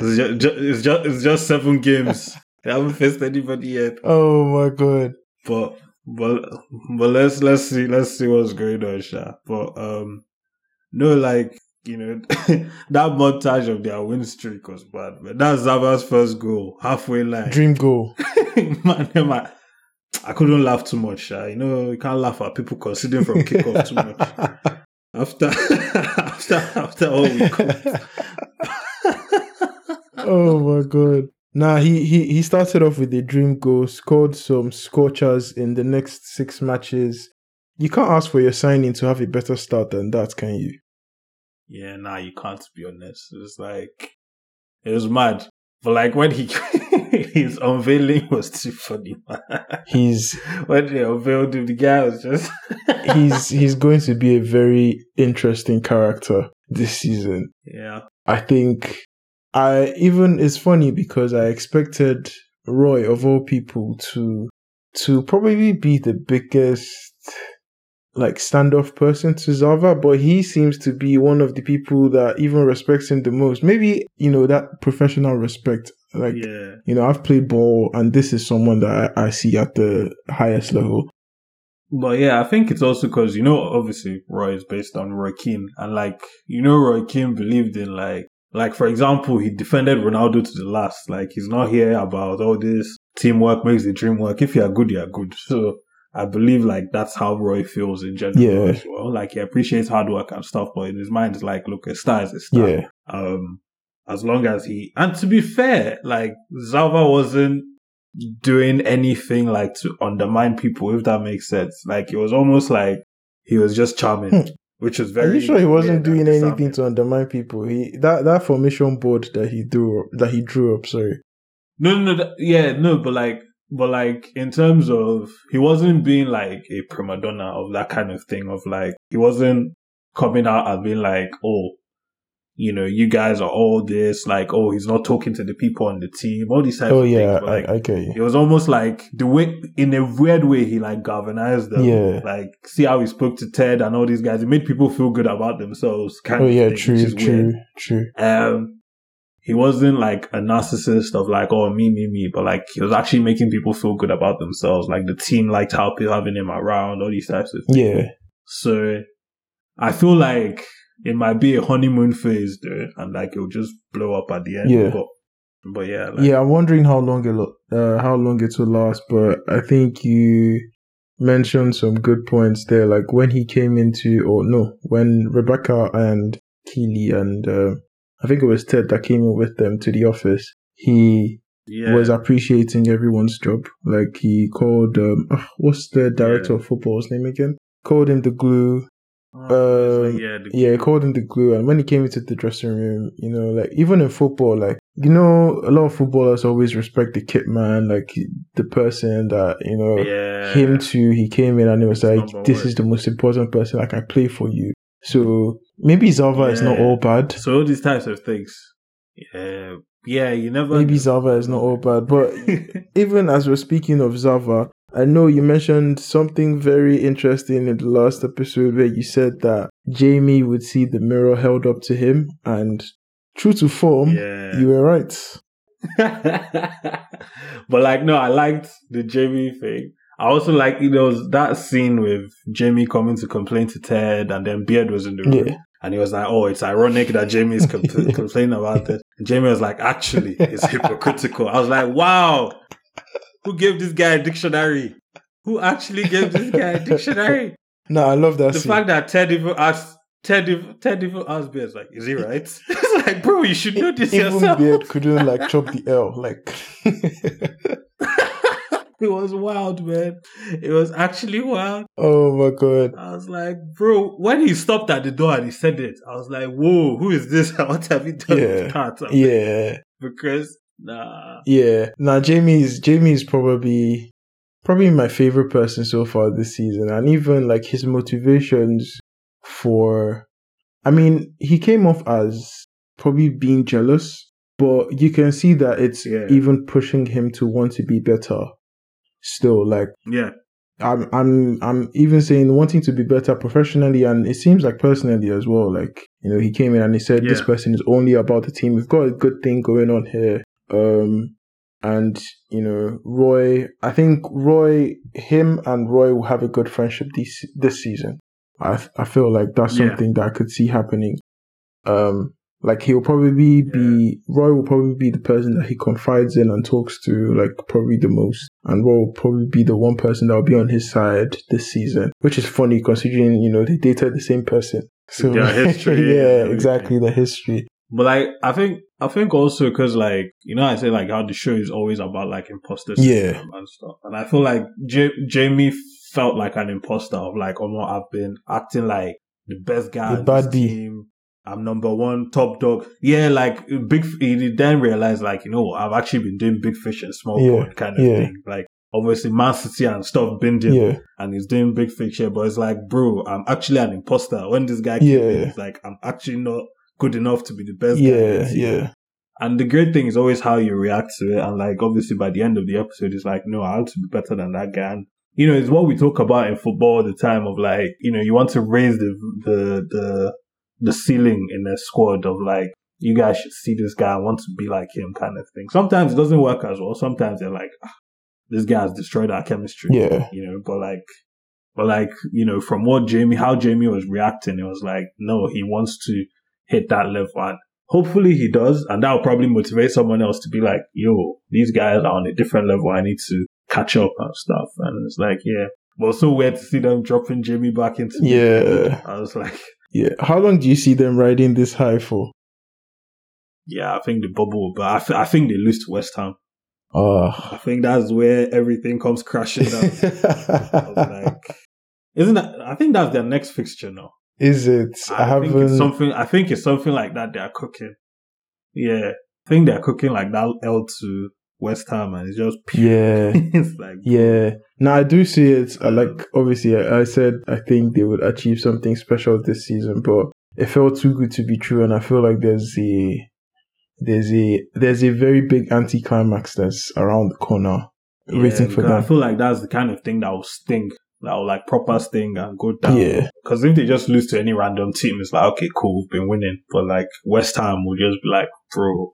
It's just, it's just it's just seven games. I haven't faced anybody yet. oh my god. But but but let's let's see let's see what's going on, Sha. But um no like you know that montage of their win streak was bad, but that's Zava's first goal, halfway line. Dream goal. man, man, I couldn't laugh too much, Sha. You know, you can't laugh at people conceding from kickoff too much. After after after all we oh my god. Nah, he, he he started off with a dream goal, scored some scorchers in the next six matches. You can't ask for your signing to have a better start than that, can you? Yeah, nah, you can't be honest. It's like it was mad. But like when he his unveiling was too funny. He's when they unveiled him, the guy was just he's he's going to be a very interesting character this season. Yeah. I think I even it's funny because I expected Roy of all people to to probably be the biggest like standoff person to Zava, but he seems to be one of the people that even respects him the most. Maybe, you know, that professional respect. Like yeah. you know, I've played ball and this is someone that I, I see at the highest level. But yeah, I think it's also because, you know, obviously Roy is based on Roy Keane. And like, you know, Roy Keane believed in like, like for example, he defended Ronaldo to the last. Like, he's not here about all this teamwork makes the dream work. If you are good, you are good. So I believe like that's how Roy feels in general Yeah. as well. Like, he appreciates hard work and stuff, but in his mind, it's like, look, a star is a star. Yeah. Um, as long as he, and to be fair, like Zava wasn't doing anything like to undermine people, if that makes sense. Like it was almost like he was just charming, Hmm. which was very. Are you sure he wasn't doing anything to undermine people? He that that formation board that he drew that he drew up. Sorry. No, no, no. that- yeah, no, but like, but like in terms of, he wasn't being like a prima donna of that kind of thing. Of like, he wasn't coming out and being like, oh. You know, you guys are all this, like, oh, he's not talking to the people on the team, all these types Oh of yeah, things. but, like, I, I get you. It was almost like the way, in a weird way, he like galvanized them. Yeah. Like, see how he spoke to Ted and all these guys. It made people feel good about themselves. Kind Oh of yeah, thing, true, true, true. Um, he wasn't like a narcissist of like, oh, me, me, me, but like, he was actually making people feel good about themselves. Like, the team liked how people having him around, all these types of things. Yeah, So, I feel like it might be a honeymoon phase though, and like, it'll just blow up at the end. Yeah. But, but yeah, like, yeah. I'm wondering how long it lo- uh, how long it will last, but I think you mentioned some good points there. Like when he came into, or no, when Rebecca and Keely and uh, I think it was Ted that came in with them to the office. He yeah. was appreciating everyone's job. Like he called, um, ah, what's the director Yeah. of football's name again? Called him the glue. Oh, Um, yeah, Yeah, he called him the glue. And when he came into the dressing room, you know, like even in football, like you know, a lot of footballers always respect the kit man, like the person that you know. yeah. Him too. He came in and he was It's like, "This is the most important person. Like I play for you." So maybe Zava is not all bad. So all these types of things. Yeah, yeah. You never. Maybe Zava is not all bad, but even as we're speaking of Zava, I know you mentioned something very interesting in the last episode where you said that Jamie would see the mirror held up to him, and true to form, yeah. you were right. but like, no, I liked the Jamie thing. I also like you know that scene with Jamie coming to complain to Ted, and then Beard was in the room, Yeah. and he was like, "Oh, it's ironic that Jamie is compl- complaining about it." And Jamie was like, "Actually, it's hypocritical." I was like, "Wow, who gave this guy a dictionary? Who actually gave this guy a dictionary?" No, I love that the scene. fact that Ted even asked Ted even, Ted even asked Beard, like, "Is he right?" it's like, bro, you should know this Even yourself. Beard couldn't like chop the L. Like, It was wild, man. It was actually wild. oh my god. I was like, bro, when he stopped at the door and he said it, I was like, whoa, who is this? What have you done Yeah. with Pat? I'm like, Yeah, Because, nah. yeah. Now Jamie's Jamie's probably probably my favorite person so far this season, and even like his motivations for. I mean, he came off as probably being jealous, but you can see that it's Yeah. even pushing him to want to be better. Still, like Yeah. I'm I'm I'm even saying wanting to be better professionally and it seems like personally as well. Like, you know, he came in and he said this person is only about the team. We've got a good thing going on here. Um and you know, Roy I think Roy him and Roy will have a good friendship this this season. I I feel like that's Yeah. something that I could see happening. Um like he'll probably be Roy will probably be the person that he confides in and talks to like probably the most. And Roy will probably be the one person that will be on his side this season. Which is funny considering, you know, they dated the same person. So Their history yeah, exactly the history. But like, I think, I think also because like, you know, I say like how the show is always about like imposter Yeah. and stuff. And I feel like J- Jamie felt like an imposter of like, oh no, I've been acting like the best guy The on team. I'm number one top dog. Yeah, like big. He then realized like you know I've actually been doing big fish and small Yeah, pond kind of yeah. thing. Like obviously Man City and stuff binging Yeah. and he's doing big fish here, but it's like bro, I'm actually an imposter. When this guy came in, Yeah. it's like I'm actually not good enough to be the best. guy Yeah, the yeah. And the great thing is always how you react to it. And like, obviously, by the end of the episode, it's like, no, I want to be better than that guy. And, you know, it's what we talk about in football all the time of like, you know, you want to raise the, the, the, the ceiling in a squad of like, you guys should see this guy and want to be like him kind of thing. Sometimes it doesn't work as well. Sometimes they're like, ah, this guy has destroyed our chemistry. Yeah. You know, but like, but like, you know, from what Jamie, how Jamie was reacting, it was like, no, he wants to hit that level. And hopefully he does. And that will probably motivate someone else to be like, yo, these guys are on a different level. I need to catch up and stuff. And it's like, yeah. But so weird to see them dropping Jamie back into Yeah. I was like, Yeah. How long do you see them riding this high for? yeah, I think the bubble, but I, th- I think they lose to West Ham. Ah. I think that's where everything comes crashing down. I was like, isn't that, I think that's their next fixture now. Is it? I, I, haven't. it's something. I think it's something like that they are cooking. Yeah, I think they're cooking like that L to West Ham, and it's just Yeah. it's like Yeah. Now I do see it. I like obviously I, I said I think they would achieve something special this season, but it felt too good to be true, and I feel like there's a there's a there's a very big anticlimax that's around the corner yeah, waiting for because I feel like that's the kind of thing that will sting, will like proper sting and go down. Yeah. Because if they just lose to any random team, it's like okay, cool, we've been winning. But like West Ham will just be like, bro,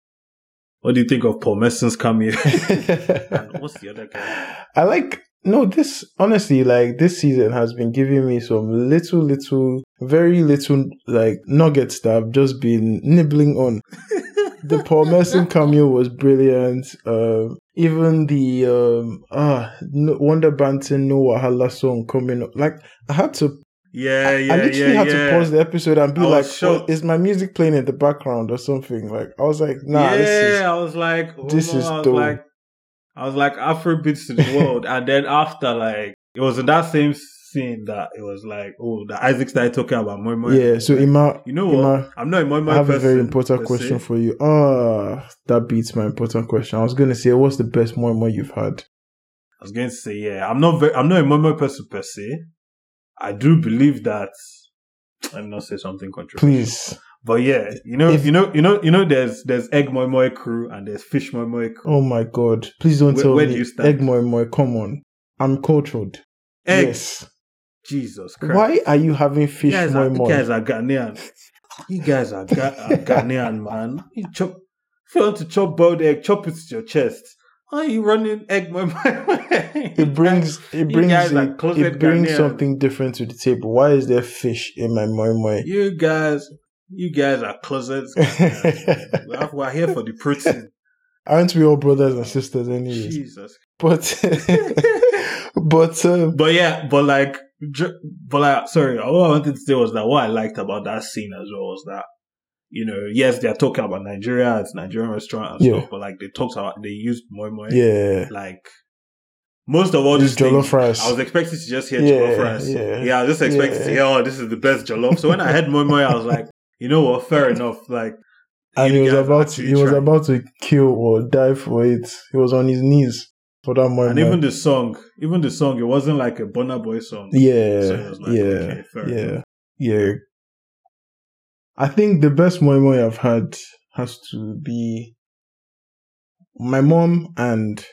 what do you think of Paul Merson's cameo? and what's the other guy? I like no this honestly like this season has been giving me some little little very little like nuggets that I've just been nibbling on. the Paul Merson cameo was brilliant. Um, even the um ah 1da Banton No Wahala song coming up. Like I had to Yeah, yeah, I literally yeah, had yeah. to pause the episode and be like, "Oh, is my music playing in the background or something? Like I was like, nah, yeah, this is yeah, I was like, oh this no, is I was dope. like, I was like Afrobeats to the world, and then after like it was in that same scene that it was like, oh, that Isaac started talking about Moi Moi. yeah. So Ima, you know what? Ima, I'm not a Moi Moi I have a very important question se. for you. Ah, that beats my important question. I was gonna say, what's the best moi moi you've had? I was going to say, yeah, I'm not very, I'm not a Moi Moi person per se. I do believe that. Let me not say something controversial. Please. But yeah, you know, If- you know, you know, you know, there's there's egg Moi Moi crew and there's fish Moi Moi crew. Oh my god! Please don't Where- tell where do me you stand? egg moi moi. Come on, I'm cultured. Egg, Yes. Jesus Christ! Why are you having fish guys, moi are, you moi? guys are Ghanaian. You guys are, Ga- are Ghanaian, man. You chop If you want to chop boiled egg, chop it to your chest. Why are you running egg my It brings it brings are it, it brings something different to the table. Why is there fish in my moi moi? You guys, you guys are closets. We're here for the protein. Aren't we all brothers and sisters anyways? Jesus. But but um, But yeah, but like, but like, sorry, what I wanted to say was that what I liked about that scene as well was that, you know, yes, they're talking about Nigeria, it's Nigerian restaurant and Yeah. stuff, but like they talked about, they used moi moi. yeah, Like, most of all Just these jollof things, rice. I was expecting to just hear Yeah, jollof rice. yeah, yeah, I was just expecting yeah. to hear, oh, this is the best jollof. So when I heard moi moi, I was like, you know what, fair enough. Like, and he was about to, he was about to kill or die for it. He was on his knees for that moi and even the song, even the song, it wasn't like a Burna Boy song. Yeah, So like, yeah, okay, yeah, enough. yeah. I think the best moi moi I've had has to be my mom and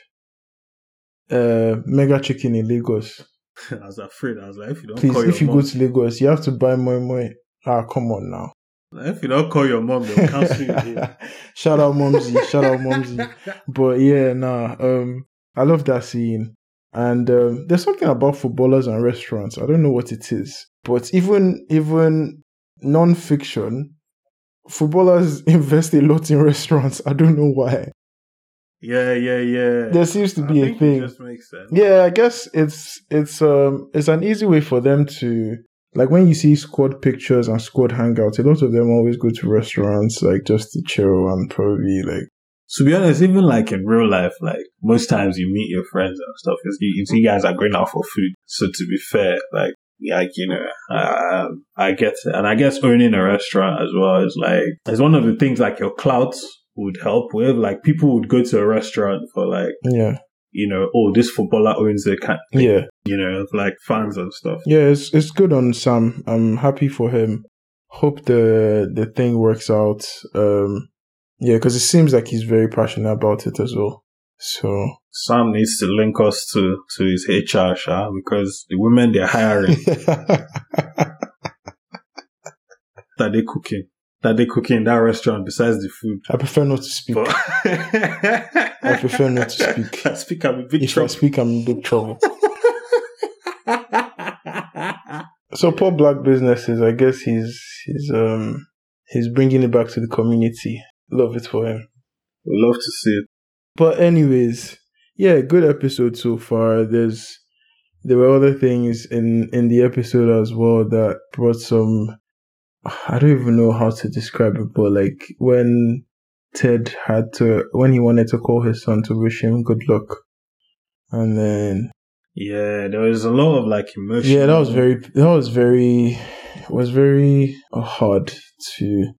uh Mega Chicken in Lagos. I was afraid. I was like, if you don't Please, if you mom, go to Lagos, you have to buy moi moi. Ah, come on now. if you don't call your mom, they'll cancel you. shout out Momsy, shout out Momsy. But yeah, nah, um, I love that scene. And um, there's something about footballers and restaurants. I don't know what it is, but even even non-fiction, footballers invest a lot in restaurants. I don't know why. Yeah, yeah, yeah. There seems to I be a thing. It just makes sense. Yeah, I guess it's it's um it's an easy way for them to like when you see squad pictures and squad hangouts. A lot of them always go to restaurants like just to chill and probably like To be honest, even like in real life, like most times you meet your friends and stuff, it's, you, you guys are going out for food. So to be fair, like, like you know, um, I get it, and I guess owning a restaurant as well is like it's one of the things like your clout would help with. Like people would go to a restaurant for like yeah you know, oh this footballer owns the kind, yeah you know, like fans and stuff. yeah. It's it's good on Sam. I'm happy for him. Hope the the thing works out. Um, yeah, because it seems like he's very passionate about it as well. So Sam needs to link us to to his HR, Sha, because the women they're hiring that they cooking, that they cooking in that restaurant besides the food. I prefer not to speak. But I prefer not to speak. I speak. I'm a big if I speak, I'm in big trouble. So poor black businesses. I guess he's he's um he's bringing it back to the community. Love it for him. Love to see it. But anyways, yeah, good episode so far. There's there were other things in in the episode as well that brought some. I don't even know how to describe it, but like when Ted had to when he wanted to call his son to wish him good luck, and then Yeah, there was a lot of like emotion. yeah, that was very that was very was very hard to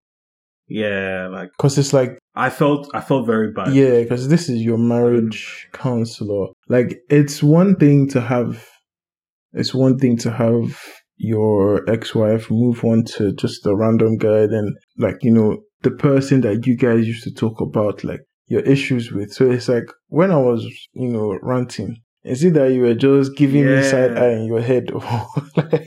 Yeah, like because it's like I felt. I felt very bad. Yeah, because this is your marriage counselor. Like, it's one thing to have, it's one thing to have your ex-wife move on to just a random guy, then like you know the person that you guys used to talk about, like your issues with. So it's like when I was, you know, ranting, is it that you were just giving me side eye in your head, or like,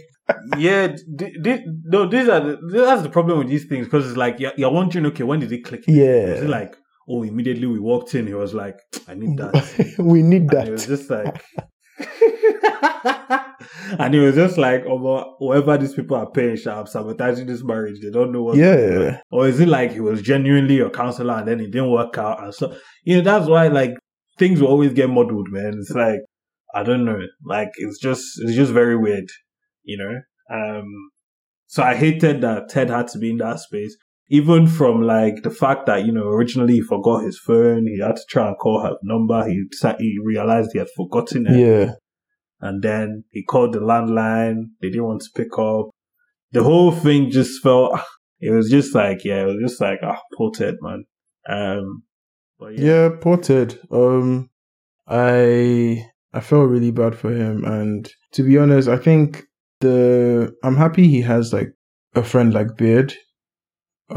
yeah, th- th- no, these are the, that's the problem with these things because it's like you're, you're wondering, okay, when did it click? Was it yeah, like, oh, immediately we walked in, he was like, I need that. we need And it was just like, and it was just like, oh, whoever these people are paying, sharp sabotaging this marriage. They don't know what. Yeah, Or is it like he was genuinely your counselor and then it didn't work out? And so, you know, that's why like things will always get muddled, man. It's like, I don't know. Like, it's just, it's just very weird, you know? Um, so I hated that Ted had to be in that space. Even from like the fact that, you know, originally he forgot his phone. He had to try and call her number. He, he realized he had forgotten it. yeah, And then he called the landline. They didn't want to pick up. The whole thing just felt, it was just like, yeah, it was just like, ah, poor Ted, man. Um, but yeah. Yeah, poor Ted. Um, I I felt really bad for him, and to be honest, I think the I'm happy he has like a friend like Beard.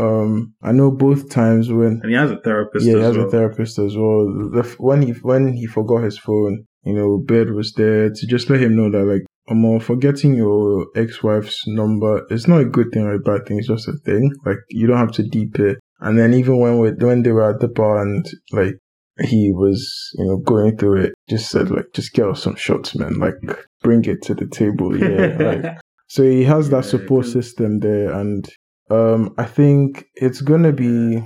Um, I know both times when And he has a therapist yeah, he has well. a therapist as well. The, when he when he forgot his phone, you know, Beard was there to just let him know that like, am um, forgetting your ex-wife's number is not a good thing or a bad thing. It's just a thing. Like you don't have to deep it. And then even when we, when they were at the bar and like he was, you know, going through it, just said like, just get us some shots, man. Like, bring it to the table. Yeah. like, so he has that support system there, and um, I think it's gonna be.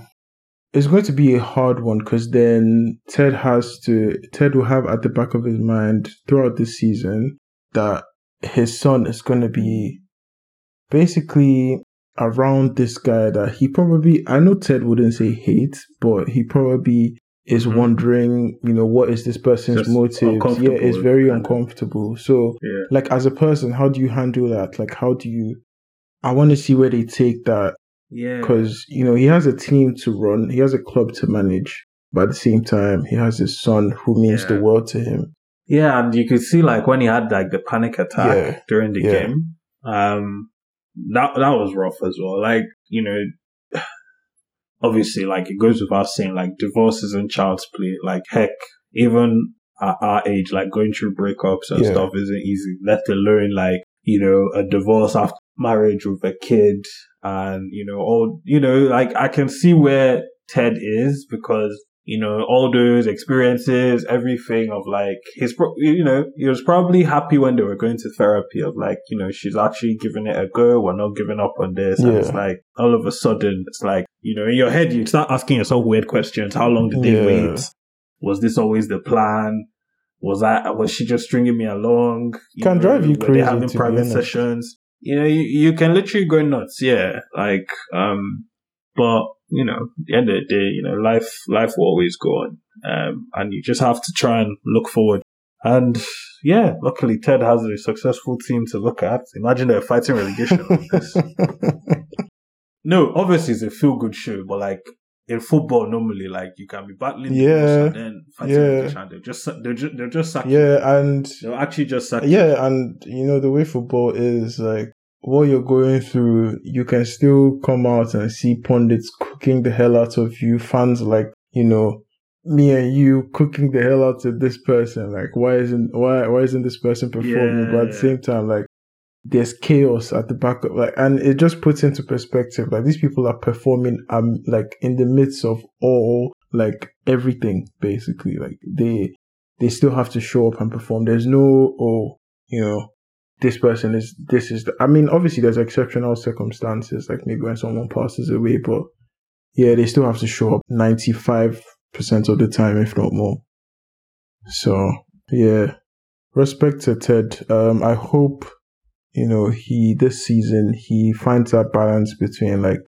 It's going to be a hard one because then Ted has to. Ted will have at the back of his mind throughout this season that his son is going to be basically around this guy that he probably I know Ted wouldn't say hate, but he probably is Mhm. wondering, you know, what is this person's motive? Yeah, it's very uncomfortable. So yeah. like as a person, how do you handle that? Like how do you I want to see where they take that Yeah. because you know he has a team to run, he has a club to manage, but at the same time he has his son who means the world to him. Yeah, and you could see like when he had like the panic attack Yeah. during the Yeah. game, um, that that was rough as well. Like you know, obviously, like it goes without saying, like divorce isn't child's play. Like heck, even at our age, like going through breakups and Yeah. stuff isn't easy. Let alone like you know a divorce after marriage with a kid, and you know all you know like I can see where Ted is because you know, all those experiences, everything of like his, pro- you know, he was probably happy when they were going to therapy of like, you know, she's actually giving it a go. We're not giving up on this. And it's like, all of a sudden, it's like, you know, in your head, you start asking yourself weird questions. How long did they Yeah. wait? Was this always the plan? Was I, was she just stringing me along? You Can drive you crazy, having private sessions. You know, you, you can literally go nuts. Yeah. Like, um, but you know, at the end of the day, you know, life life will always go on, um, and you just have to try and look forward. And yeah, luckily Ted has a successful team to look at. Imagine they're fighting relegation. on this. No, obviously it's a feel good show, but like in football, normally like you can be battling, Yeah, and then fighting yeah. They'll just they're just, they'll just yeah, and They'll actually just yeah, and you know the way football is like what you're going through, you can still come out and see pundits cooking the hell out of you, fans like you know me and you cooking the hell out of this person. Like why isn't why why isn't this person performing? But at the same time, like there's chaos at the back of like, and it just puts into perspective like these people are performing um like in the midst of all like everything basically like they they still have to show up and perform. There's no oh you know this person is this is the, I mean obviously there's exceptional circumstances like maybe when someone passes away, but yeah they still have to show up ninety five percent of the time if not more. So yeah, respect to Ted. Um, I hope you know he this season he finds that balance between like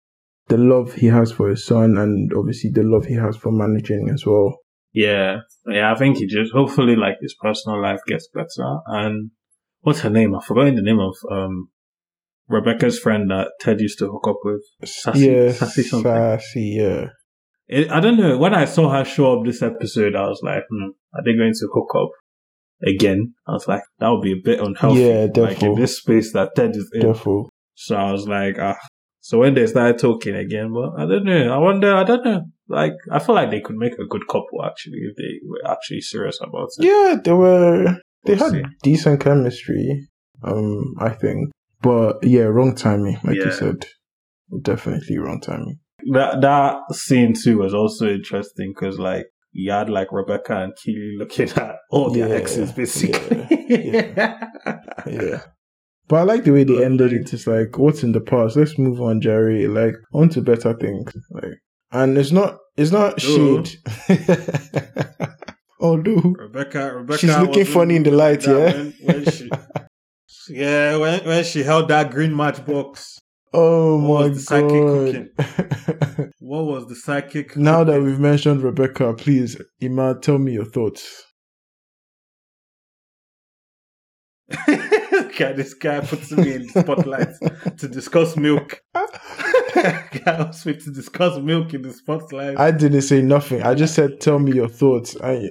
the love he has for his son and obviously the love he has for managing as well. Yeah, yeah. I think he just hopefully like his personal life gets better. And what's her name? I've forgotten the name of um Rebecca's friend that Ted used to hook up with. Sassy- yeah, sassy something. sassy, yeah. It, I don't know. When I saw her show up this episode, I was like, hmm, are they going to hook up again? I was like, that would be a bit unhealthy. Yeah, Like in this space that Ted is in. Defo. So I was like, ah. So when they started talking again, but I don't know. I wonder. I don't know. Like I feel like they could make a good couple actually if they were actually serious about it. Yeah, they were they We'll had see. decent chemistry, um, I think. But yeah, wrong timing, like you said. Definitely wrong timing. That that scene too was also interesting because like you had like Rebecca and Keely looking at all their Yeah, exes basically. yeah, Yeah. But I like the way they ended it. It's like, what's in the past? Let's move on, Jerry. Like, on to better things. Like, and it's not, it's not shade. Although, Rebecca, Rebecca, She's looking funny in the light, yeah? When, when she, yeah, when when she held that green matchbox. oh What my was the sidekick god. What was the psychic? now that we've mentioned Rebecca, please, Ima, tell me your thoughts. this guy puts me in the spotlight to discuss milk. guy asked me to discuss milk in the spotlight. I didn't say nothing. I just said, tell me your thoughts. I,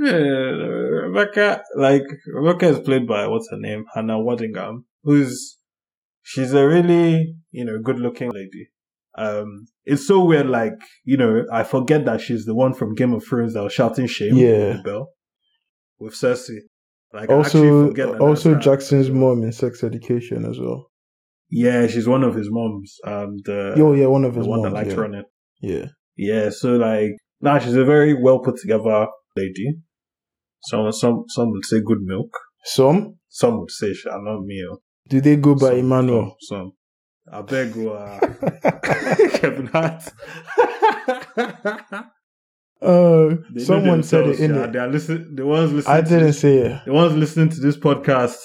Yeah, Rebecca, like Rebecca is played by what's her name, Hannah Waddingham, who's she's a really you know good looking lady. Um, it's so weird. Like you know, I forget that she's the one from Game of Thrones that was shouting shame Yeah. bell with Cersei. Like also, also. Jackson's mom in sex education as well. Yeah, she's one of his moms. Um, the oh yeah, one of the his one moms. that likes yeah. running. yeah. Yeah, so like, nah, she's a very well put together lady. Some some some would say good milk. Some Some would say she not me. oh. do they go by Some- Emmanuel? Some, some. I beg you, uh, Kevin Hart. Uh, They someone said it in yeah. it. They are listen, the ones listening. I to didn't this- say it. The ones listening to this podcast.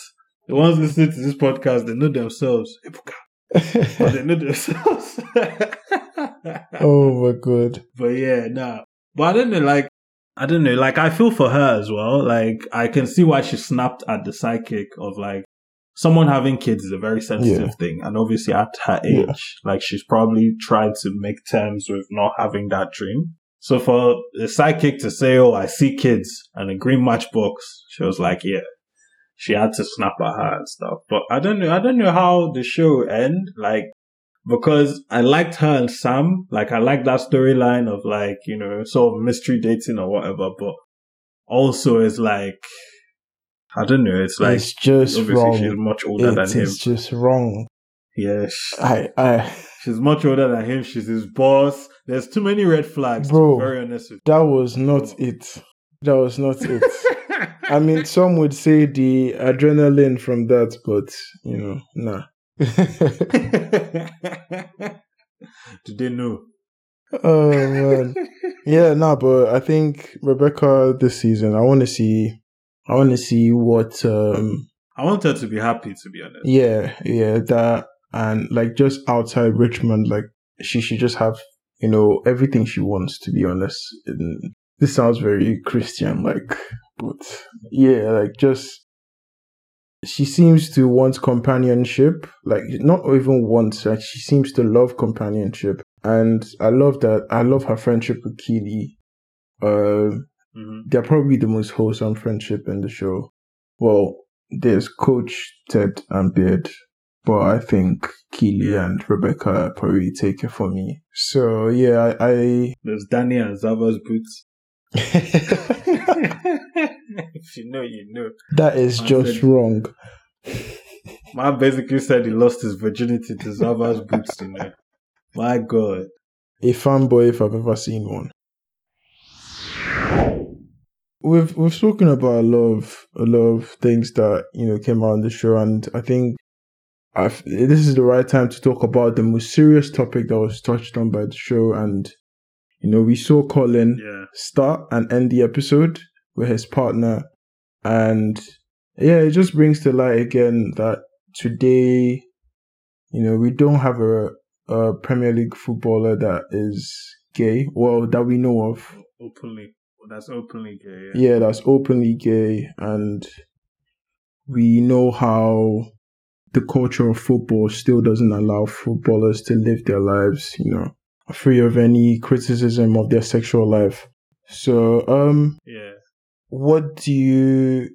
The ones listening to this podcast, they know themselves. They know themselves. oh my god. But yeah, nah. But I don't know, like, I don't know, like, I feel for her as well. Like, I can see why she snapped at the psychic of like, someone having kids is a very sensitive Yeah. thing. And obviously at her age, Yeah. like, she's probably tried to make terms with not having that dream. So for the psychic to say, oh, I see kids and a green matchbox, she was like, yeah. She had to snap at her and stuff. But I don't know, I don't know how the show end. Like, because I liked her and Sam. Like I liked that storyline of like, you know, sort of mystery dating or whatever, but also it's like I don't know, it's like it's just obviously she's wrong. much older It than him. It's just wrong. Yes. I, I, she's much older than him, she's his boss. There's too many red flags Bro. to be very honest with that was not it. That was not it. I mean, some would say the adrenaline from that, but you know, nah. Do they know? oh man, yeah, nah. But I think Rebecca this season, I want to see, I want to see what, um, I want her to be happy to be honest. yeah, yeah, that and like just outside Richmond, like she should just have, you know, everything she wants. To be honest, and this sounds very Christian, like, but yeah, like just she seems to want companionship, like not even want, like she seems to love companionship, and I love that. I love her friendship with Keely. Uh, hmm they're probably the most wholesome friendship in the show. Well, there's Coach Ted and Beard, but I think Keely and Rebecca probably take it for me. So yeah, I. There's Danny and Zava's boots. If you know, you know. that is I just said- wrong. Man basically said he lost his virginity to Zava's boots, you know. My God. A fanboy if I've ever seen one. We've we've spoken about a lot of a lot of things that you know came out on the show, and I think I've, this is the right time to talk about the most serious topic that was touched on by the show. And you know, we saw Colin Yeah. start and end the episode with his partner, and yeah, it just brings to light again that today, you know, we don't have a a Premier League footballer that is gay. Well, that we know of. Openly. That's openly gay. Yeah. Yeah, that's openly gay, and we know how the culture of football still doesn't allow footballers to live their lives, you know, free of any criticism of their sexual life. So, um, Yeah. what do you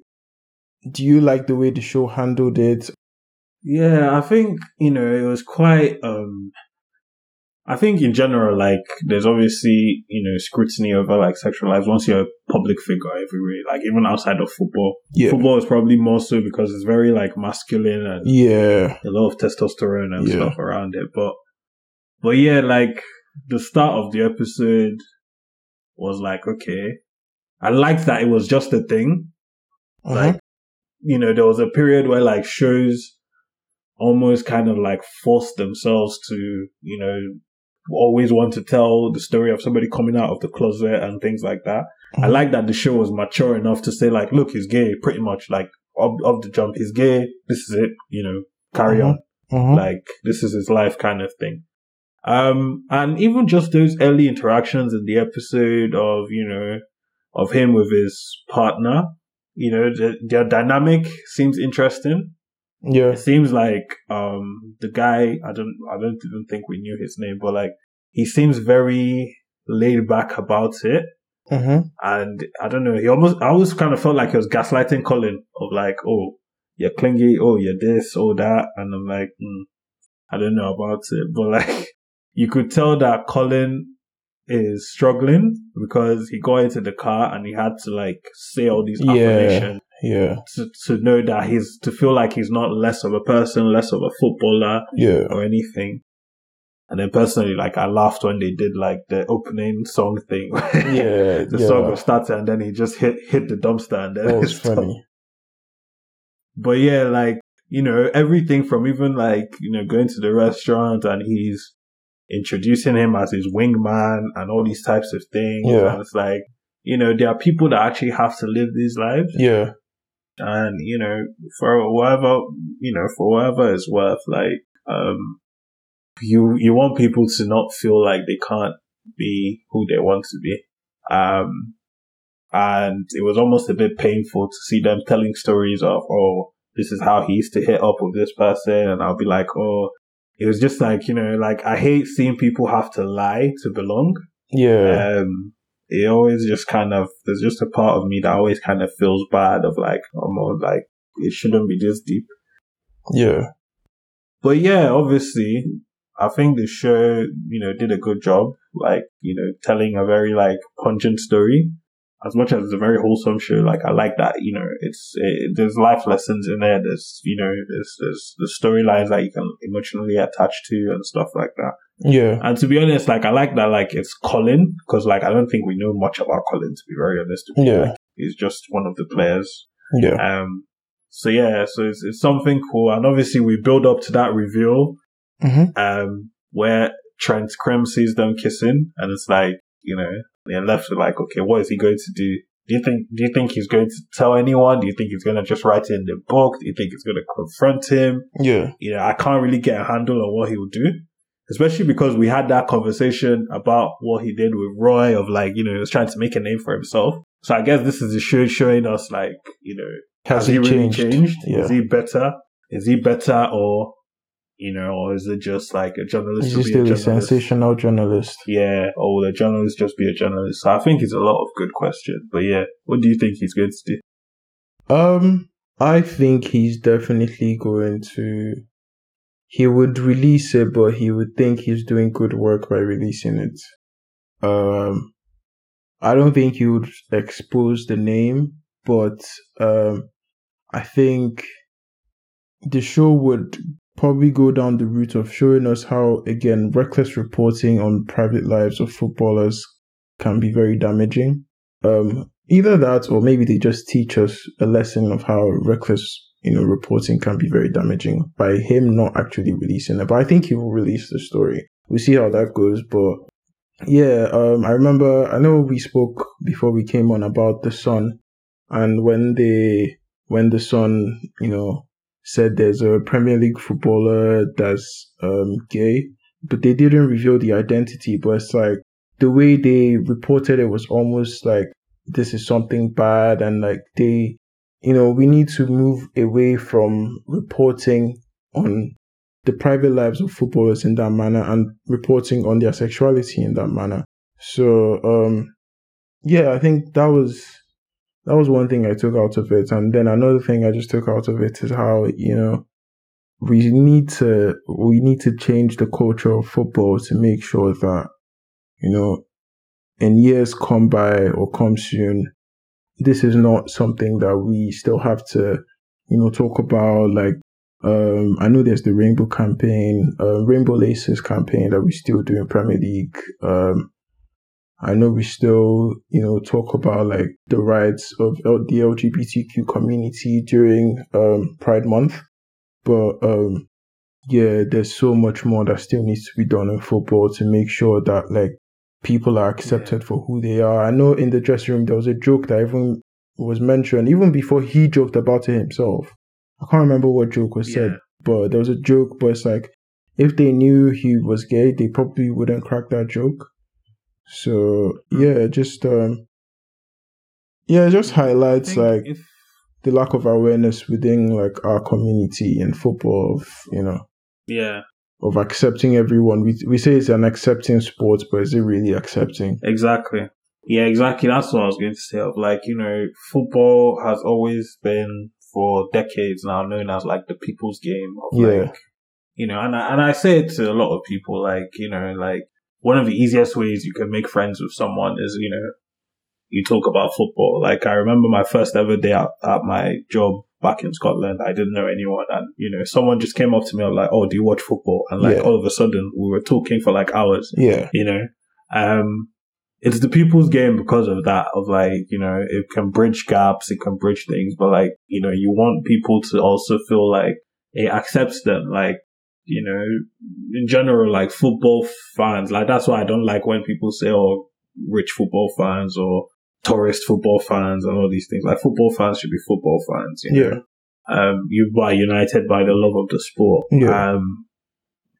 do? You like the way the show handled it? Yeah, I think, you know, it was quite, um, I think in general, like, there's obviously, you know, scrutiny over like sexual lives once you're a public figure everywhere, like even outside of football. Yeah, Football is probably more so because it's very like masculine and yeah, a lot of testosterone and Yeah. stuff around it. But, but yeah, like the start of the episode was like, okay, I liked that it was just a thing. uh-huh. Like, you know, there was a period where like shows almost kind of like forced themselves to, you know, always want to tell the story of somebody coming out of the closet and things like that. I Mhm. like that the show was mature enough to say like, look, he's gay, pretty much like of, the jump, he's gay. This is it, you know, carry Mhm. on. uh-huh. Like this is his life kind of thing. Um, and even just those early interactions in the episode of, you know, of him with his partner, you know, the, their dynamic seems interesting. Yeah, It seems like, um, the guy, I don't, I don't even think we knew his name, but like, he seems very laid back about it. uh-huh. And I don't know, he almost, I always kind of felt like he was gaslighting Colin of like, oh, you're clingy, oh, you're this, oh, that. And I'm like, hmm, I don't know about it. But like, you could tell that Colin is struggling because he got into the car and he had to like say all these affirmations. Yeah. To, to know that he's to feel like he's not less of a person, less of a footballer Yeah. or anything. And then personally, like I laughed when they did like the opening song thing. Yeah. the yeah. song was started and then he just hit hit the dumpster and then that was funny. But yeah, like you know everything from even like you know going to the restaurant and he's introducing him as his wingman and all these types of things. Yeah. And it's like you know there are people that actually have to live these lives. Yeah. And you know for whatever you know for whatever it's worth like um you you want people to not feel like they can't be who they want to be. Um and it was almost a bit painful to see them telling stories of oh this is how he used to hit up with this person and i'll be like oh. It was just like you know like i hate seeing people have to lie to belong. Yeah. um, it always just kind of there's just a part of me that always kind of feels bad of like almost like it shouldn't be this deep. yeah. But yeah, obviously, I think the show you know did a good job, like you know telling a very like pungent story. As much as it's a very wholesome show, like I like that. You know, it's it, there's life lessons in there. There's you know there's there's the storylines that you can emotionally attach to and stuff like that. Yeah. And to be honest, like I like that, like it's Colin because like I don't think we know much about Colin to be very honest. Yeah. Like, he's just one of the players. Yeah. Um, so yeah, so it's, it's something cool, and obviously we build up to that reveal, Mm-hmm. um, where Trent Crimm sees them kissing, and it's like you know they're left with like, okay, what is he going to do? Do you think? Do you think he's going to tell anyone? Do you think he's going to just write it in the book? Do you think he's going to confront him? Yeah. you know, I can't really get a handle on what he will do. Especially because we had that conversation about what he did with Roy of like, you know, he was trying to make a name for himself. So I guess this is the show showing us like, you know, Has, has, he, he, really changed? changed? Yeah. Is he better? Is he better or, you know, or is it just like a journalist Is he still a a journalist? sensational journalist? Yeah, or will a journalist just be a journalist? So I think it's a lot of good questions. But yeah, what do you think he's going to do? Um, I think he's definitely going to. He would release it, but he would think he's doing good work by releasing it. Um, I don't think he would expose the name, but um, I think the show would probably go down the route of showing us how, again, reckless reporting on private lives of footballers can be very damaging. Um, either that or maybe they just teach us a lesson of how reckless you know reporting can be very damaging by him not actually releasing it. But i think he will release the story. We'll see how that goes but yeah um i remember i know we spoke before we came on about the sun and when they when the sun you know said there's a premier league footballer that's um gay but they didn't reveal the identity but it's like the way they reported it was almost like this is something bad and like they you know we need to move away from reporting on the private lives of footballers in that manner and reporting on their sexuality in that manner. So um yeah i think that was that was one thing i took out of it. And then another thing i just took out of it is how you know we need to we need to change the culture of football to make sure that you know in years come by or come soon, this is not something that we still have to, you know, talk about. Like, um, I know there's the Rainbow campaign, uh, Rainbow Laces campaign that we still do in Premier League. Um, I know we still, you know, talk about like the rights of L- the LGBTQ community during um, Pride Month, but um, yeah, there's so much more that still needs to be done in football to make sure that like people are accepted for who they are. I know in the dressing room there was a joke that even was mentioned even before he joked about it himself. I can't remember what joke was said, but there was a joke, but it's like if they knew he was gay, they probably wouldn't crack that joke. So yeah, just um yeah, it just highlights like if the lack of awareness within like our community in football of, you know, yeah, of accepting everyone. We we say it's an accepting sport, but is it really accepting? exactly. Yeah, exactly. That's what I was going to say. Of like, you know, football has always been for decades now known as like the people's game. Of Yeah. like, you know, and I, and I say it to a lot of people, like, you know, like one of the easiest ways you can make friends with someone is, you know, you talk about football. Like I remember my first ever day at, at my job back in Scotland. I didn't know anyone, and you know, someone just came up to me like, "Oh, do you watch football?" And like Yeah. all of a sudden, we were talking for like hours. Yeah. You know, um, it's the people's game because of that. Of like, you know, it can bridge gaps, it can bridge things, but like, you know, you want people to also feel like it accepts them. Like, you know, in general, like football fans, like that's why I don't like when people say, "Oh, rich football fans" or tourist football fans and all these things. Like football fans should be football fans. You know? Yeah. Um, you are united by the love of the sport. Yeah. Um,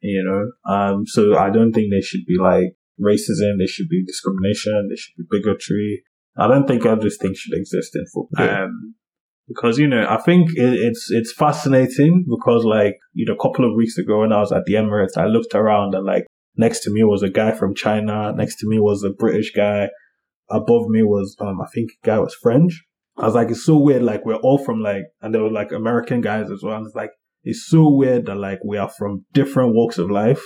you know, um, so I don't think there should be like racism. There should be discrimination. There should be bigotry. I don't think all these things should exist in football. Yeah. Um, because you know, I think it, it's it's fascinating because like you know, a couple of weeks ago when I was at the Emirates, I looked around and like next to me was a guy from China. Next to me was a British guy. Above me was um, I think guy was French. I was like, it's so weird. Like we're all from like, and there were like American guys as well. And it's like, it's so weird that like we are from different walks of life,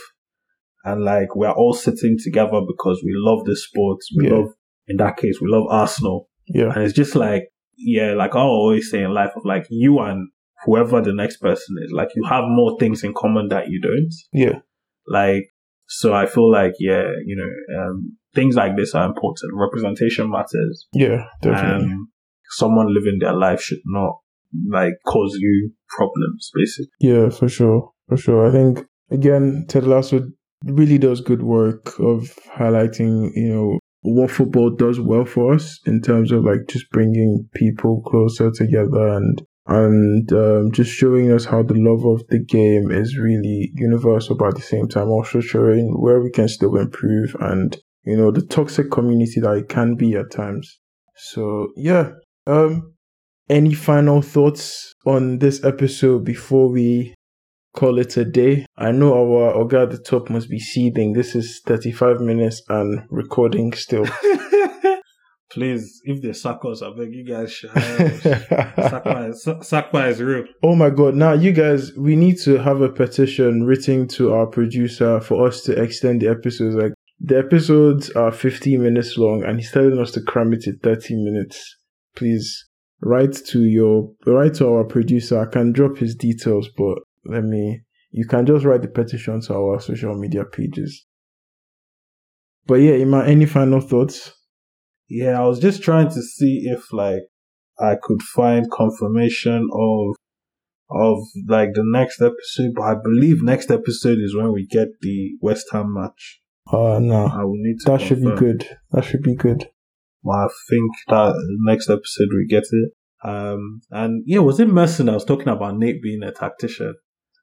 and like we're all sitting together because we love the sports. We Yeah. love, in that case, we love Arsenal, Yeah. and it's just like, yeah, like I always say in life of like you and whoever the next person is, like you have more things in common that you don't. Yeah. Like, so I feel like, yeah, you know, um, things like this are important. Representation matters. Yeah. Definitely. Um, someone living their life should not like cause you problems, basically. Yeah, for sure. For sure. I think again, Ted Lasso really does good work of highlighting, you know, what football does well for us in terms of like just bringing people closer together and and um, just showing us how the love of the game is really universal, but at the same time also showing where we can still improve and you know the toxic community that it can be at times. So yeah, um, any final thoughts on this episode before we call it a day? I know our Oga at the top must be seething. This is 35 minutes and recording still. Please, if they suck us, I beg you guys. Sakpa is, is real. oh my god, now you guys, we need to have a petition written to our producer for us to extend the episodes. Like, the episodes are 15 minutes long and he's telling us to cram it in 30 minutes. Please write to your, write to our producer. I can drop his details, but let me, you can just write the petition to our social media pages. But yeah, Ima, any final thoughts? Yeah, I was just trying to see if like I could find confirmation of of like the next episode, but I believe next episode is when we get the West Ham match. Uh, no. I will need to. That should be good. That should be good. But I think that next episode we get it. Um, and yeah, was it Merson I was talking about Nate being a tactician?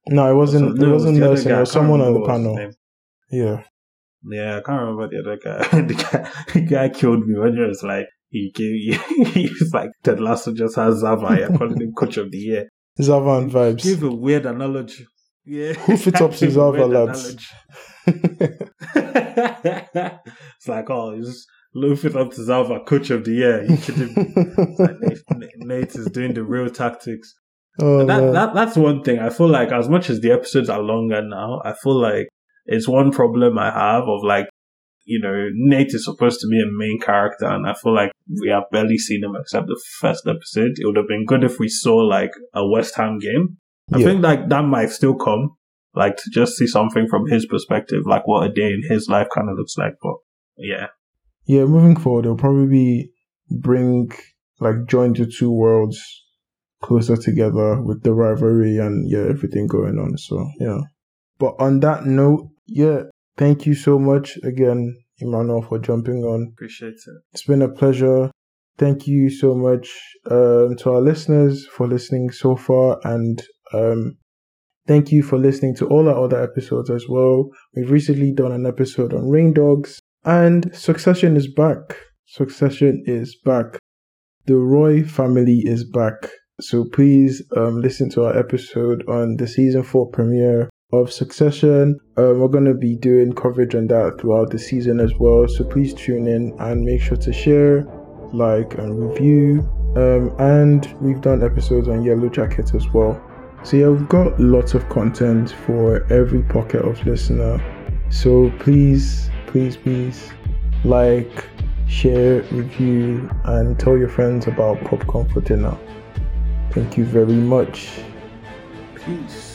No, it wasn't. No, it wasn't Nelson. guy. It was someone on the panel. Yeah. Yeah, I can't remember the other guy. the guy, the guy killed me when he was like, he gave, he was like, Ted Lasso just has Zava. I called him coach of the year. Zava and vibes. Give a weird analogy. Yeah. Who fits up to Zava, lads? analogy. It's like, oh, he's low up to Zava, coach of the year. You kidding me? It's like Nate, Nate is doing the real tactics. oh, that, that that's one thing. I feel like as much as the episodes are longer now, I feel like it's one problem I have of like, you know, Nate is supposed to be a main character, and I feel like we have barely seen him except the first episode. It would have been good if we saw like a West Ham game. I Yeah. think like that might still come, like to just see something from his perspective, like what a day in his life kind of looks like. But yeah, yeah, moving forward, they'll probably bring like join the two worlds closer together with the rivalry and yeah, everything going on. So yeah. But on that note, yeah, thank you so much again, Emmanuel, for jumping on. appreciate it. It's been a pleasure. Thank you so much um, to our listeners for listening so far, and um, thank you for listening to all our other episodes as well. We've recently done an episode on rain dogs, and Succession is back. Succession is back. The Roy family is back. So please um, listen to our episode on the season four premiere of Succession. Um, we're going to be doing coverage on that throughout the season as well. So please tune in and make sure to share, like, and review. Um, and we've done episodes on Yellow Jacket as well. So yeah, we've got lots of content for every pocket of listener. So please, please, please, like, share, review, and tell your friends about Popcorn for Dinner. Thank you very much. Peace.